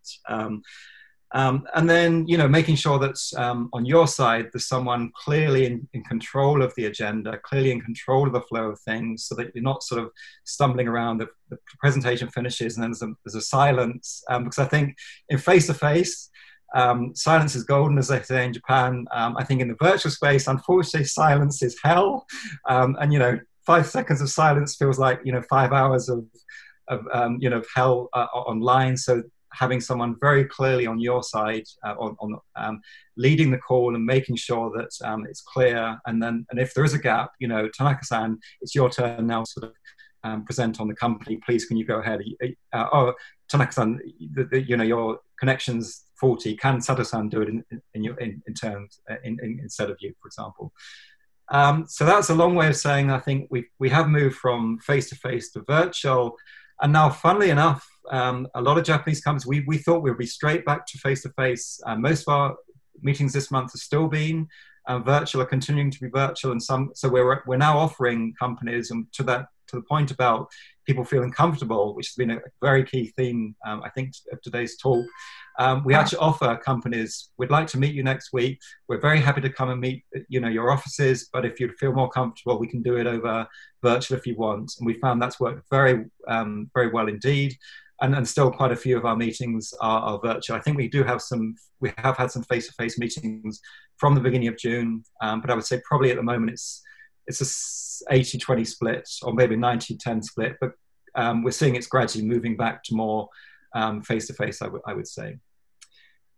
Um, and then, you know, making sure that um, on your side, there's someone clearly in, in, control of the agenda, clearly in control of the flow of things, so that you're not sort of stumbling around. The, the presentation finishes and then there's a, there's a silence. Um, because I think in face to face, silence is golden, as they say in Japan. Um, I think in the virtual space, unfortunately, silence is hell. Um, and, you know, five seconds of silence feels like you know five hours of, of um, you know hell uh, online. So having someone very clearly on your side uh, on, on um, leading the call and making sure that um, it's clear. And then and if there is a gap you know tanaka-san it's your turn now sort of um, present on the company. Please can you go ahead? Uh, oh tanaka-san the, the, you know your connections 40 can sato-san do it in, in, your, in, in terms uh, in, instead of you for example? Um, so that's a long way of saying i think we, we have moved from face to face to virtual. And now funnily enough um, a lot of Japanese companies, we, we thought we'd be straight back to face to face. Most of our meetings this month have still been uh, virtual, are continuing to be virtual, and some. So we're we're now offering companies, and to that to the point about people feeling comfortable, which has been a very key theme, um, I think, of today's talk. Um, we actually offer companies, we'd like to meet you next week. We're very happy to come and meet, you know, your offices, but if you feel more comfortable, we can do it over virtual if you want. And we found that's worked very, um, very well indeed and, and still quite a few of our meetings are, are, virtual. I think we do have some, we have had some face-to-face meetings from the beginning of June, um, but I would say probably at the moment it's it's a 80-20 split or maybe 90-10 split, but um, we're seeing it's gradually moving back to more um, face-to-face, I, I would say.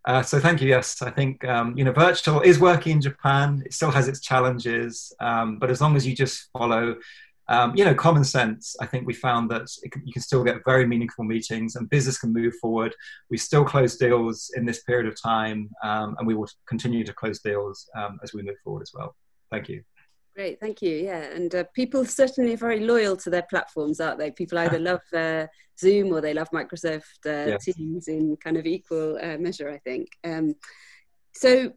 Uh, so thank you. Yes, I think um, you know virtual is working in Japan. It still has its challenges, um, but as long as you just follow um, you know, common sense, I think we found that can, you can still get very meaningful meetings and business can move forward. We still close deals in this period of time um, and we will continue to close deals um, as we move forward as well. Thank you. Great, thank you. Yeah, and uh, people certainly are very loyal to their platforms, aren't they? People either love uh, Zoom or they love Microsoft uh, yes. Teams in kind of equal uh, measure, I think. Um, so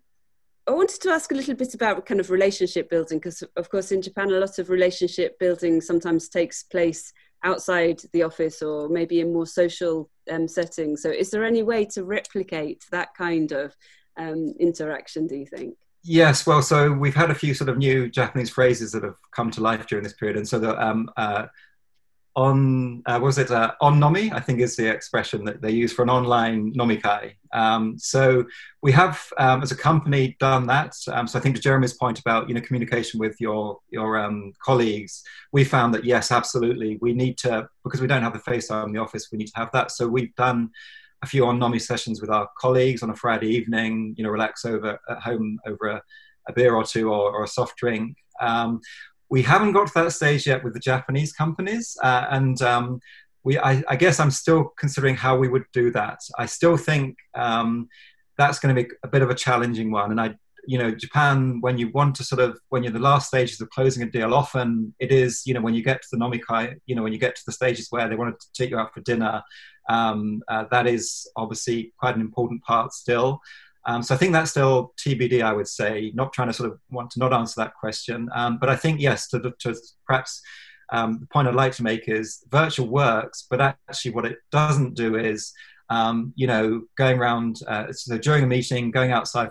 I wanted to ask a little bit about kind of relationship building because, of course, in Japan, a lot of relationship building sometimes takes place outside the office or maybe in more social um, settings. So, is there any way to replicate that kind of um, interaction? Do you think? Yes, well, so we've had a few sort of new Japanese phrases that have come to life during this period, and so the um, uh, on uh, was it uh, on nomi i think is the expression that they use for an online nomikai. Um, so we have um, as a company done that um, so i think to jeremy's point about you know communication with your your um, colleagues we found that yes absolutely we need to because we don't have the face in the office we need to have that. So we've done a few on nomi sessions with our colleagues on a friday evening you know relax over at home over a, a beer or two or, or a soft drink. Um, we haven't got to that stage yet with the Japanese companies, uh, and um, we, I, I, guess I'm still considering how we would do that. I still think um, that's going to be a bit of a challenging one, and I, you know, Japan when you want to sort of when you're in the last stages of closing a deal, often it is, you know, when you get to the nomikai, you know, when you get to the stages where they want to take you out for dinner, um, uh, that is obviously quite an important part still. Um, so I think that's still TBD, I would say, not trying to sort of want to not answer that question. Um, but I think, yes, to, to perhaps um, the point I'd like to make is virtual works, but actually what it doesn't do is, um, you know, going around, uh, so during a meeting, going outside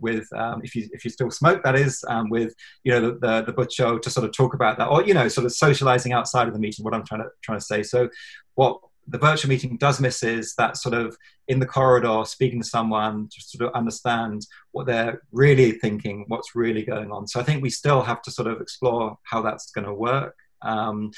with um, if you if you still smoke that is um, with you know the, the, the Bucho to sort of talk about that or you know sort of socializing outside of the meeting what i'm trying to trying to say so what the virtual meeting does miss is that sort of in the corridor speaking to someone to sort of understand what they're really thinking, what's really going on. So I think we still have to sort of explore how that's going to work. Um,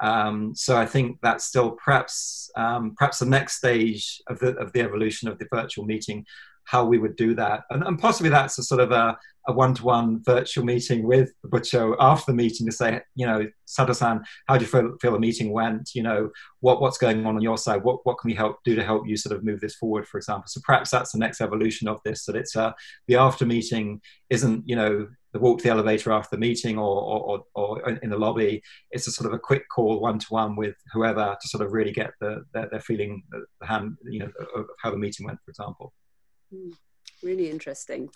um, so I think that's still perhaps um, perhaps the next stage of the of the evolution of the virtual meeting how we would do that. And, and possibly that's a sort of a, a, one-to-one virtual meeting with the Bucho after the meeting to say, you know, Sato-san, how do you feel, feel the meeting went? You know, what, what's going on on your side? What, what can we help do to help you sort of move this forward, for example? So perhaps that's the next evolution of this, that it's uh, the after meeting isn't, you know, the walk to the elevator after the meeting or, or, or, in the lobby. It's a sort of a quick call one to one with whoever to sort of really get the, their, their feeling, the hand, you know, of how the meeting went, for example. Hmm, really interesting.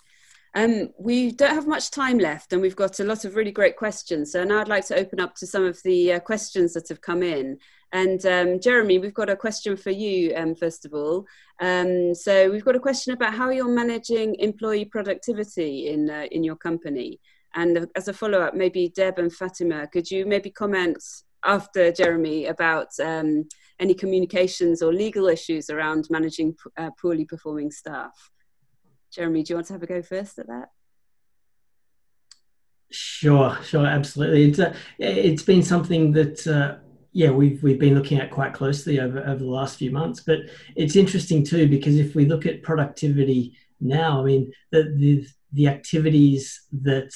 Um, we don't have much time left, and we've got a lot of really great questions. So now I'd like to open up to some of the uh, questions that have come in. And um, Jeremy, we've got a question for you, um, first of all. Um, so we've got a question about how you're managing employee productivity in, uh, in your company. And as a follow up, maybe Deb and Fatima, could you maybe comment after Jeremy about um, any communications or legal issues around managing uh, poorly performing staff. Jeremy, do you want to have a go first at that? Sure, sure, absolutely. It's uh, it's been something that uh, yeah we've we've been looking at quite closely over over the last few months. But it's interesting too because if we look at productivity now, I mean the the, the activities that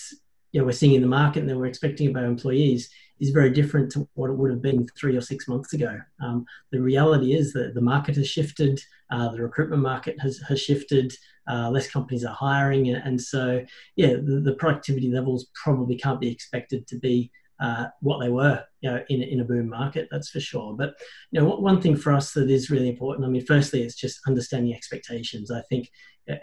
you know, we're seeing in the market and that we're expecting of our employees is very different to what it would have been three or six months ago. Um, the reality is that the market has shifted, uh, the recruitment market has, has shifted, uh, less companies are hiring, and, so yeah, the, the, productivity levels probably can't be expected to be uh, what they were you know, in, in a boom market, that's for sure. But you know, one thing for us that is really important, I mean, firstly, it's just understanding expectations. I think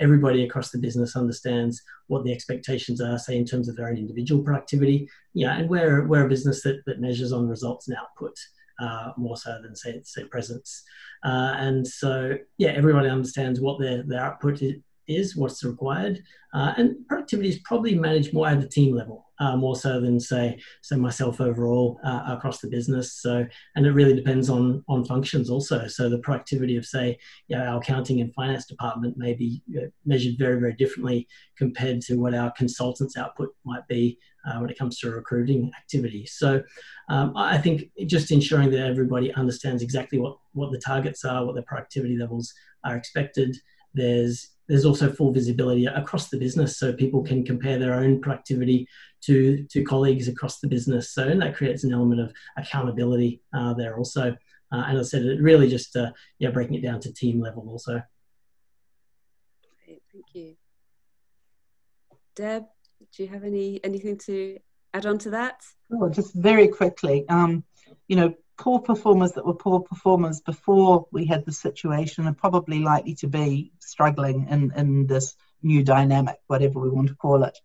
everybody across the business understands what the expectations are, say, in terms of their own individual productivity. Yeah, and we're, we're a business that, that measures on results and output. Uh, more so than say, say presence. Uh, and so, yeah, everybody understands what their, their output is, what's required. Uh, and productivity is probably managed more at the team level uh, more so than say so myself overall uh, across the business. So and it really depends on on functions also. So the productivity of say you know, our accounting and finance department may be measured very very differently compared to what our consultants output might be uh, when it comes to recruiting activity. So um, I think just ensuring that everybody understands exactly what what the targets are, what the productivity levels are expected. There's there's also full visibility across the business so people can compare their own productivity to to colleagues across the business. So and that creates an element of accountability uh, there also. Uh, and as i said it really just uh, yeah breaking it down to team level also. Great, thank you. Deb do you have any anything to add on to that? Oh, just very quickly um, you know poor performers that were poor performers before we had the situation are probably likely to be struggling in, in this new dynamic, whatever we want to call it.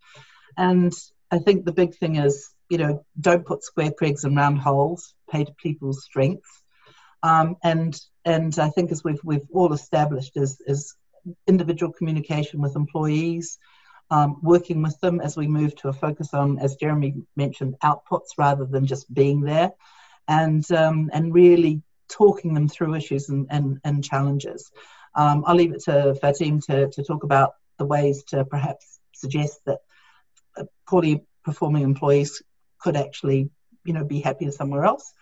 And I think the big thing is, you know, don't put square pegs in round holes, pay to people's strengths. Um, and and I think as we've we've all established is is individual communication with employees, um, working with them as we move to a focus on, as Jeremy mentioned, outputs rather than just being there and um, and really talking them through issues and, and, and challenges. Um, I'll leave it to Fatim to, to talk about the ways to perhaps suggest that uh, poorly performing employees could actually, you know, be happier somewhere else.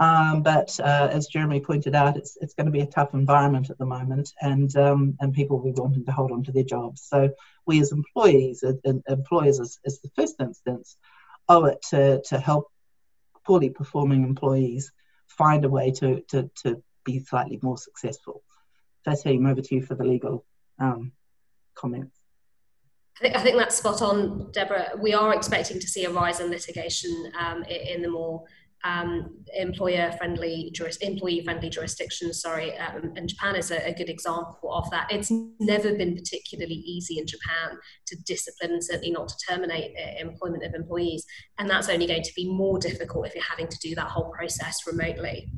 Um, but uh, as Jeremy pointed out, it's, it's going to be a tough environment at the moment, and um, and people will be wanting to hold on to their jobs. So we as employees, and employers as, as the first instance, owe it to, to help poorly performing employees find a way to, to, to be slightly more successful. Fatim, over to you for the legal um, comments. I think, I think that's spot on, Deborah. We are expecting to see a rise in litigation um, in the more um, employer friendly juris, employee friendly jurisdictions sorry um, and japan is a, a, good example of that. It's never been particularly easy in japan to discipline and certainly not to terminate uh, employment of employees. And that's only going to be more difficult if you're having to do that whole process remotely.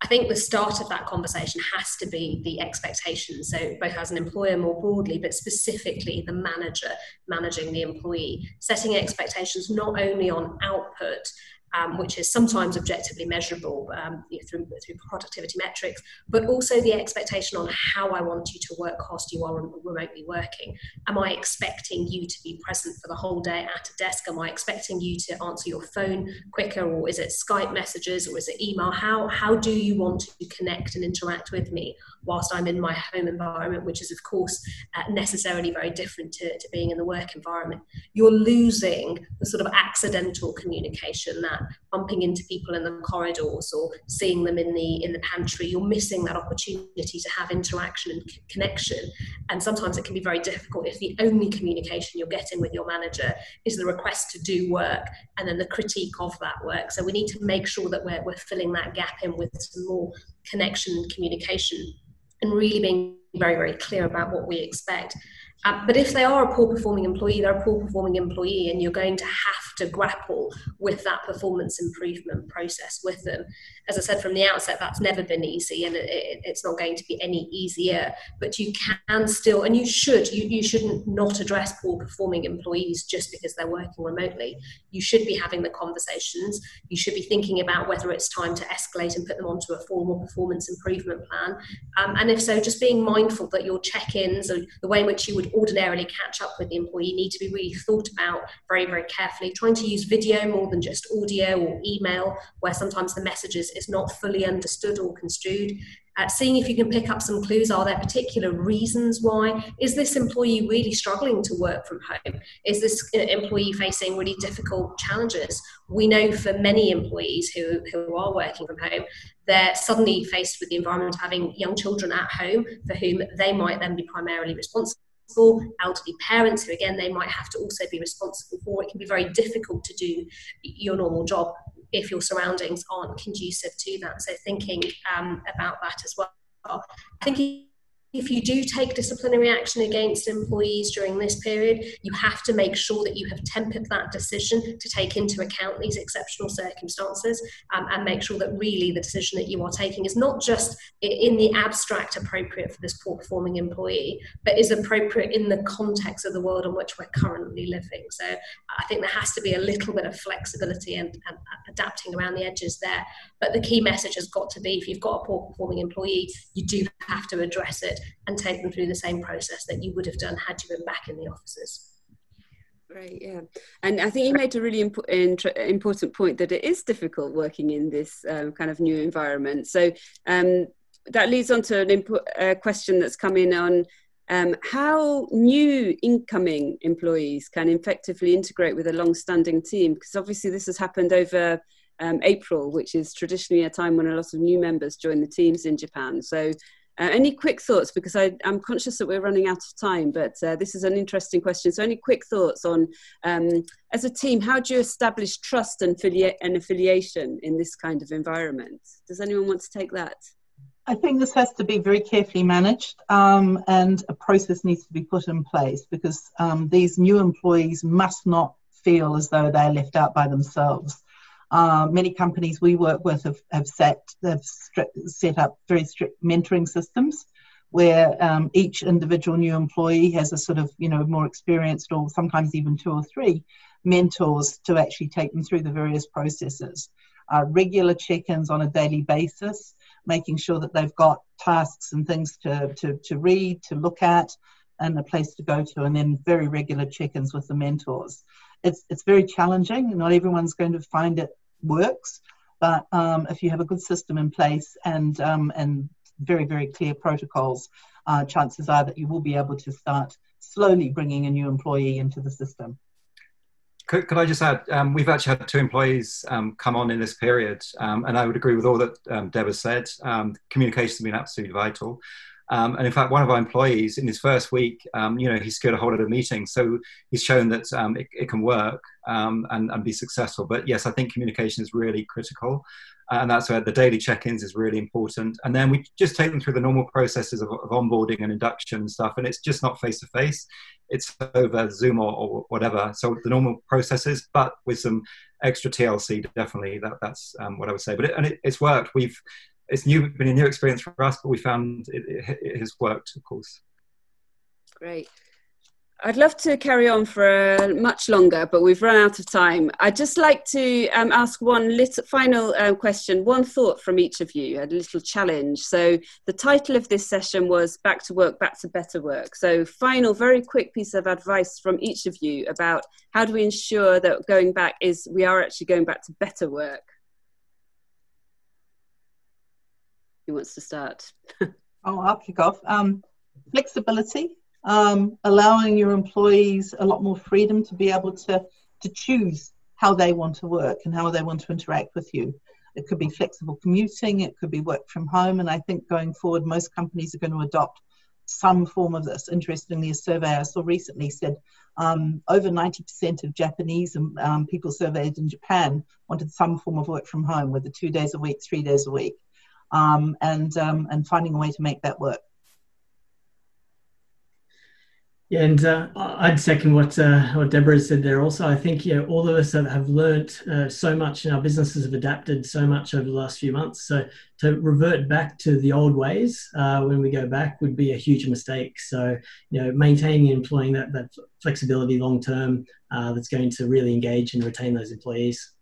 I think the start of that conversation has to be the expectations. So, both as an employer more broadly, but specifically the manager managing the employee, setting expectations not only on output um, which is sometimes objectively measurable um, you know, through, through productivity metrics, but also the expectation on how I want you to work whilst you are remotely working. Am I expecting you to be present for the whole day at a desk? Am I expecting you to answer your phone quicker, or is it Skype messages, or is it email? How, how do you want to connect and interact with me whilst I'm in my home environment, which is, of course, uh, necessarily very different to, to being in the work environment? You're losing the sort of accidental communication that bumping into people in the corridors or seeing them in the in the pantry. You're missing that opportunity to have interaction and c- connection. And sometimes it can be very difficult if the only communication you're getting with your manager is the request to do work and then the critique of that work. So we need to make sure that we're, we're filling that gap in with some more connection and communication and really being very very clear about what we expect uh, but if they are a poor performing employee, they're a poor performing employee, and you're going to have to grapple with that performance improvement process with them. As I said from the outset, that's never been easy, and it, it's not going to be any easier. But you can still, and you should, you, you shouldn't not address poor performing employees just because they're working remotely. You should be having the conversations. You should be thinking about whether it's time to escalate and put them onto a formal performance improvement plan. Um, and if so, just being mindful that your check ins or the way in which you would ordinarily catch up with the employee need to be really thought about very, very carefully. Trying to use video more than just audio or email, where sometimes the message is, is not fully understood or construed uh, seeing if you can pick up some clues. Are there particular reasons why? Is this employee really struggling to work from home? Is this uh, employee facing really difficult challenges? We know for many employees who, who are working from home, they're suddenly faced with the environment of having young children at home for whom they might then be primarily responsible elderly parents who again they might have to also be responsible for it can be very difficult to do your normal job if your surroundings aren't conducive to that. So thinking um, about that as well. I think if you do take disciplinary action against employees during this period, you have to make sure that you have tempered that decision to take into account these exceptional circumstances um, and make sure that really the decision that you are taking is not just in the abstract appropriate for this poor performing employee, but is appropriate in the context of the world in which we're currently living. So I think there has to be a little bit of flexibility and, and adapting around the edges there. But the key message has got to be if you've got a poor performing employee, you do have to address it and take them through the same process that you would have done had you been back in the offices. Right, yeah. And I think you made a really imp- important point that it is difficult working in this um, kind of new environment. So um, that leads on to an imp- question that's come in on um, how new incoming employees can effectively integrate with a long-standing team because obviously this has happened over um, April, which is traditionally a time when a lot of new members join the teams in Japan. So uh, any quick thoughts? Because I, am conscious that we're running out of time, but uh, this is an interesting question. So, any quick thoughts on, um, as a team, how do you establish trust and, and affiliation in this kind of environment? Does anyone want to take that? I think this has to be very carefully managed um, and a process needs to be put in place because um, these new employees must not feel as though they're left out by themselves. Uh, many companies we work with have, have set, have set up very strict mentoring systems where um, each individual new employee has a sort of, you know, more experienced or sometimes even two or three mentors to actually take them through the various processes. Uh, regular check-ins on a daily basis, making sure that they've got tasks and things to, to, to read, to look at, and a place to go to, and then very regular check-ins with the mentors it's it's very challenging. Not everyone's going to find it works, but um, if you have a good system in place and um, and very very clear protocols, uh, chances are that you will be able to start slowly bringing a new employee into the system. Could, could I just add, um, we've actually had two employees um, come on in this period, um, and I would agree with all that um, Deb has said. Communication has been absolutely vital. Um, and in fact, one of our employees in his first week, um, you know, he secured a hold of a meeting. So he's shown that um, it, it, can work um, and, and, be successful. But yes, I think communication is really critical. Uh, and that's where the daily check-ins is really important. And then we just take them through the normal processes of, of onboarding and induction and stuff. And it's just not face-to-face. It's over Zoom or, or, whatever. So the normal processes, but with some extra TLC, definitely. That, that's um, what I would say. But it, and it, it's worked. We've it's new, been a new experience for us, but we found it, it, it has worked, of course. Great. I'd love to carry on for uh, much longer, but we've run out of time. I'd just like to um, ask one little final um, question, one thought from each of you, a little challenge. So, the title of this session was Back to Work, Back to Better Work. So, final, very quick piece of advice from each of you about how do we ensure that going back is we are actually going back to better work? Who wants to start? oh, I'll kick off. Um, flexibility, um, allowing your employees a lot more freedom to be able to, to choose how they want to work and how they want to interact with you. It could be flexible commuting, it could be work from home, and I think going forward, most companies are going to adopt some form of this. Interestingly, a survey I saw recently said um, over 90% of Japanese um, people surveyed in Japan wanted some form of work from home, whether two days a week, three days a week um, and um, and finding a way to make that work. Yeah, and uh, I'd second what uh, what Deborah said there. Also, I think yeah, all of us have, have learnt uh, so much, and our businesses have adapted so much over the last few months. So to revert back to the old ways uh, when we go back would be a huge mistake. So you know, maintaining and employing that that flexibility long term uh, that's going to really engage and retain those employees.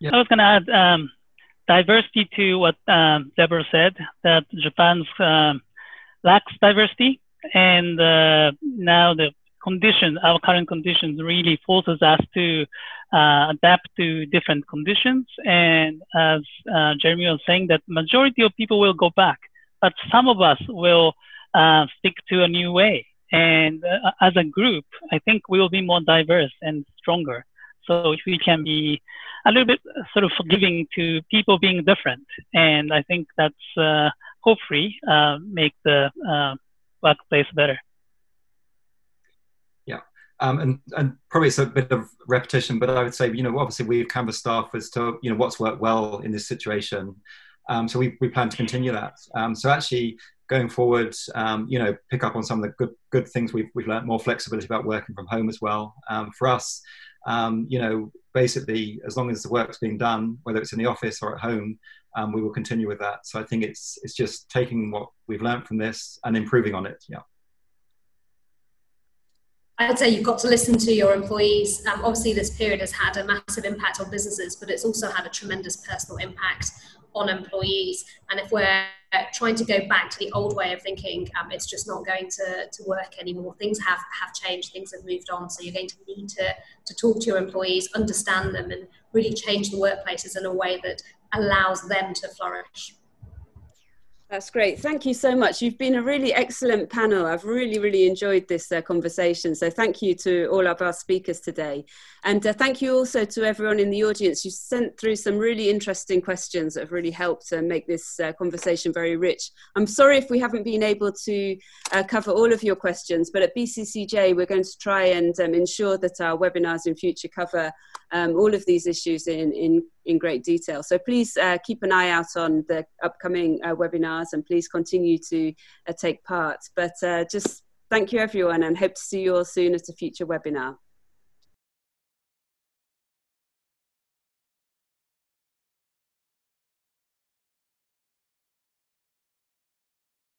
Yeah. I was going to add. Um, diversity to what um, Deborah said, that Japan's um, lacks diversity. and uh, now the conditions, our current conditions, really forces us to uh, adapt to different conditions. And as uh, Jeremy was saying, that majority of people will go back, but some of us will uh, stick to a new way. And uh, as a group, I think we will be more diverse and stronger. So if we can be a little bit sort of forgiving to people being different, and I think that's uh, hopefully uh, make the workplace better. Yeah, um, and, and probably it's a bit of repetition, but I would say, you know, obviously we've canvassed staff as to, you know, what's worked well in this situation. Um, so we, we plan to continue that. Um, so actually going forward, um, you know, pick up on some of the good, good things we've, we've learned, more flexibility about working from home as well. Um, for us, um, you know, basically as long as the work's being done, whether it's in the office or at home, we will continue with that. So I think it's, it's just taking what we've learned from this and improving on it. Yeah. I'd say you've got to listen to your employees. Um, obviously, this period has had a massive impact on businesses, but it's also had a tremendous personal impact on employees. And if we're trying to go back to the old way of thinking, um, it's just not going to, to work anymore. Things have, have changed, things have moved on. So you're going to need to, to talk to your employees, understand them, and really change the workplaces in a way that allows them to flourish. That's great. Thank you so much. You've been a really excellent panel. I've really, really enjoyed this uh, conversation. So, thank you to all of our speakers today. And uh, thank you also to everyone in the audience. You sent through some really interesting questions that have really helped to make this uh, conversation very rich. I'm sorry if we haven't been able to uh, cover all of your questions, but at BCCJ, we're going to try and um, ensure that our webinars in future cover um, all of these issues in, in, in great detail. So please uh, keep an eye out on the upcoming uh, webinars and please continue to uh, take part. But uh, just thank you everyone and hope to see you all soon at a future webinar.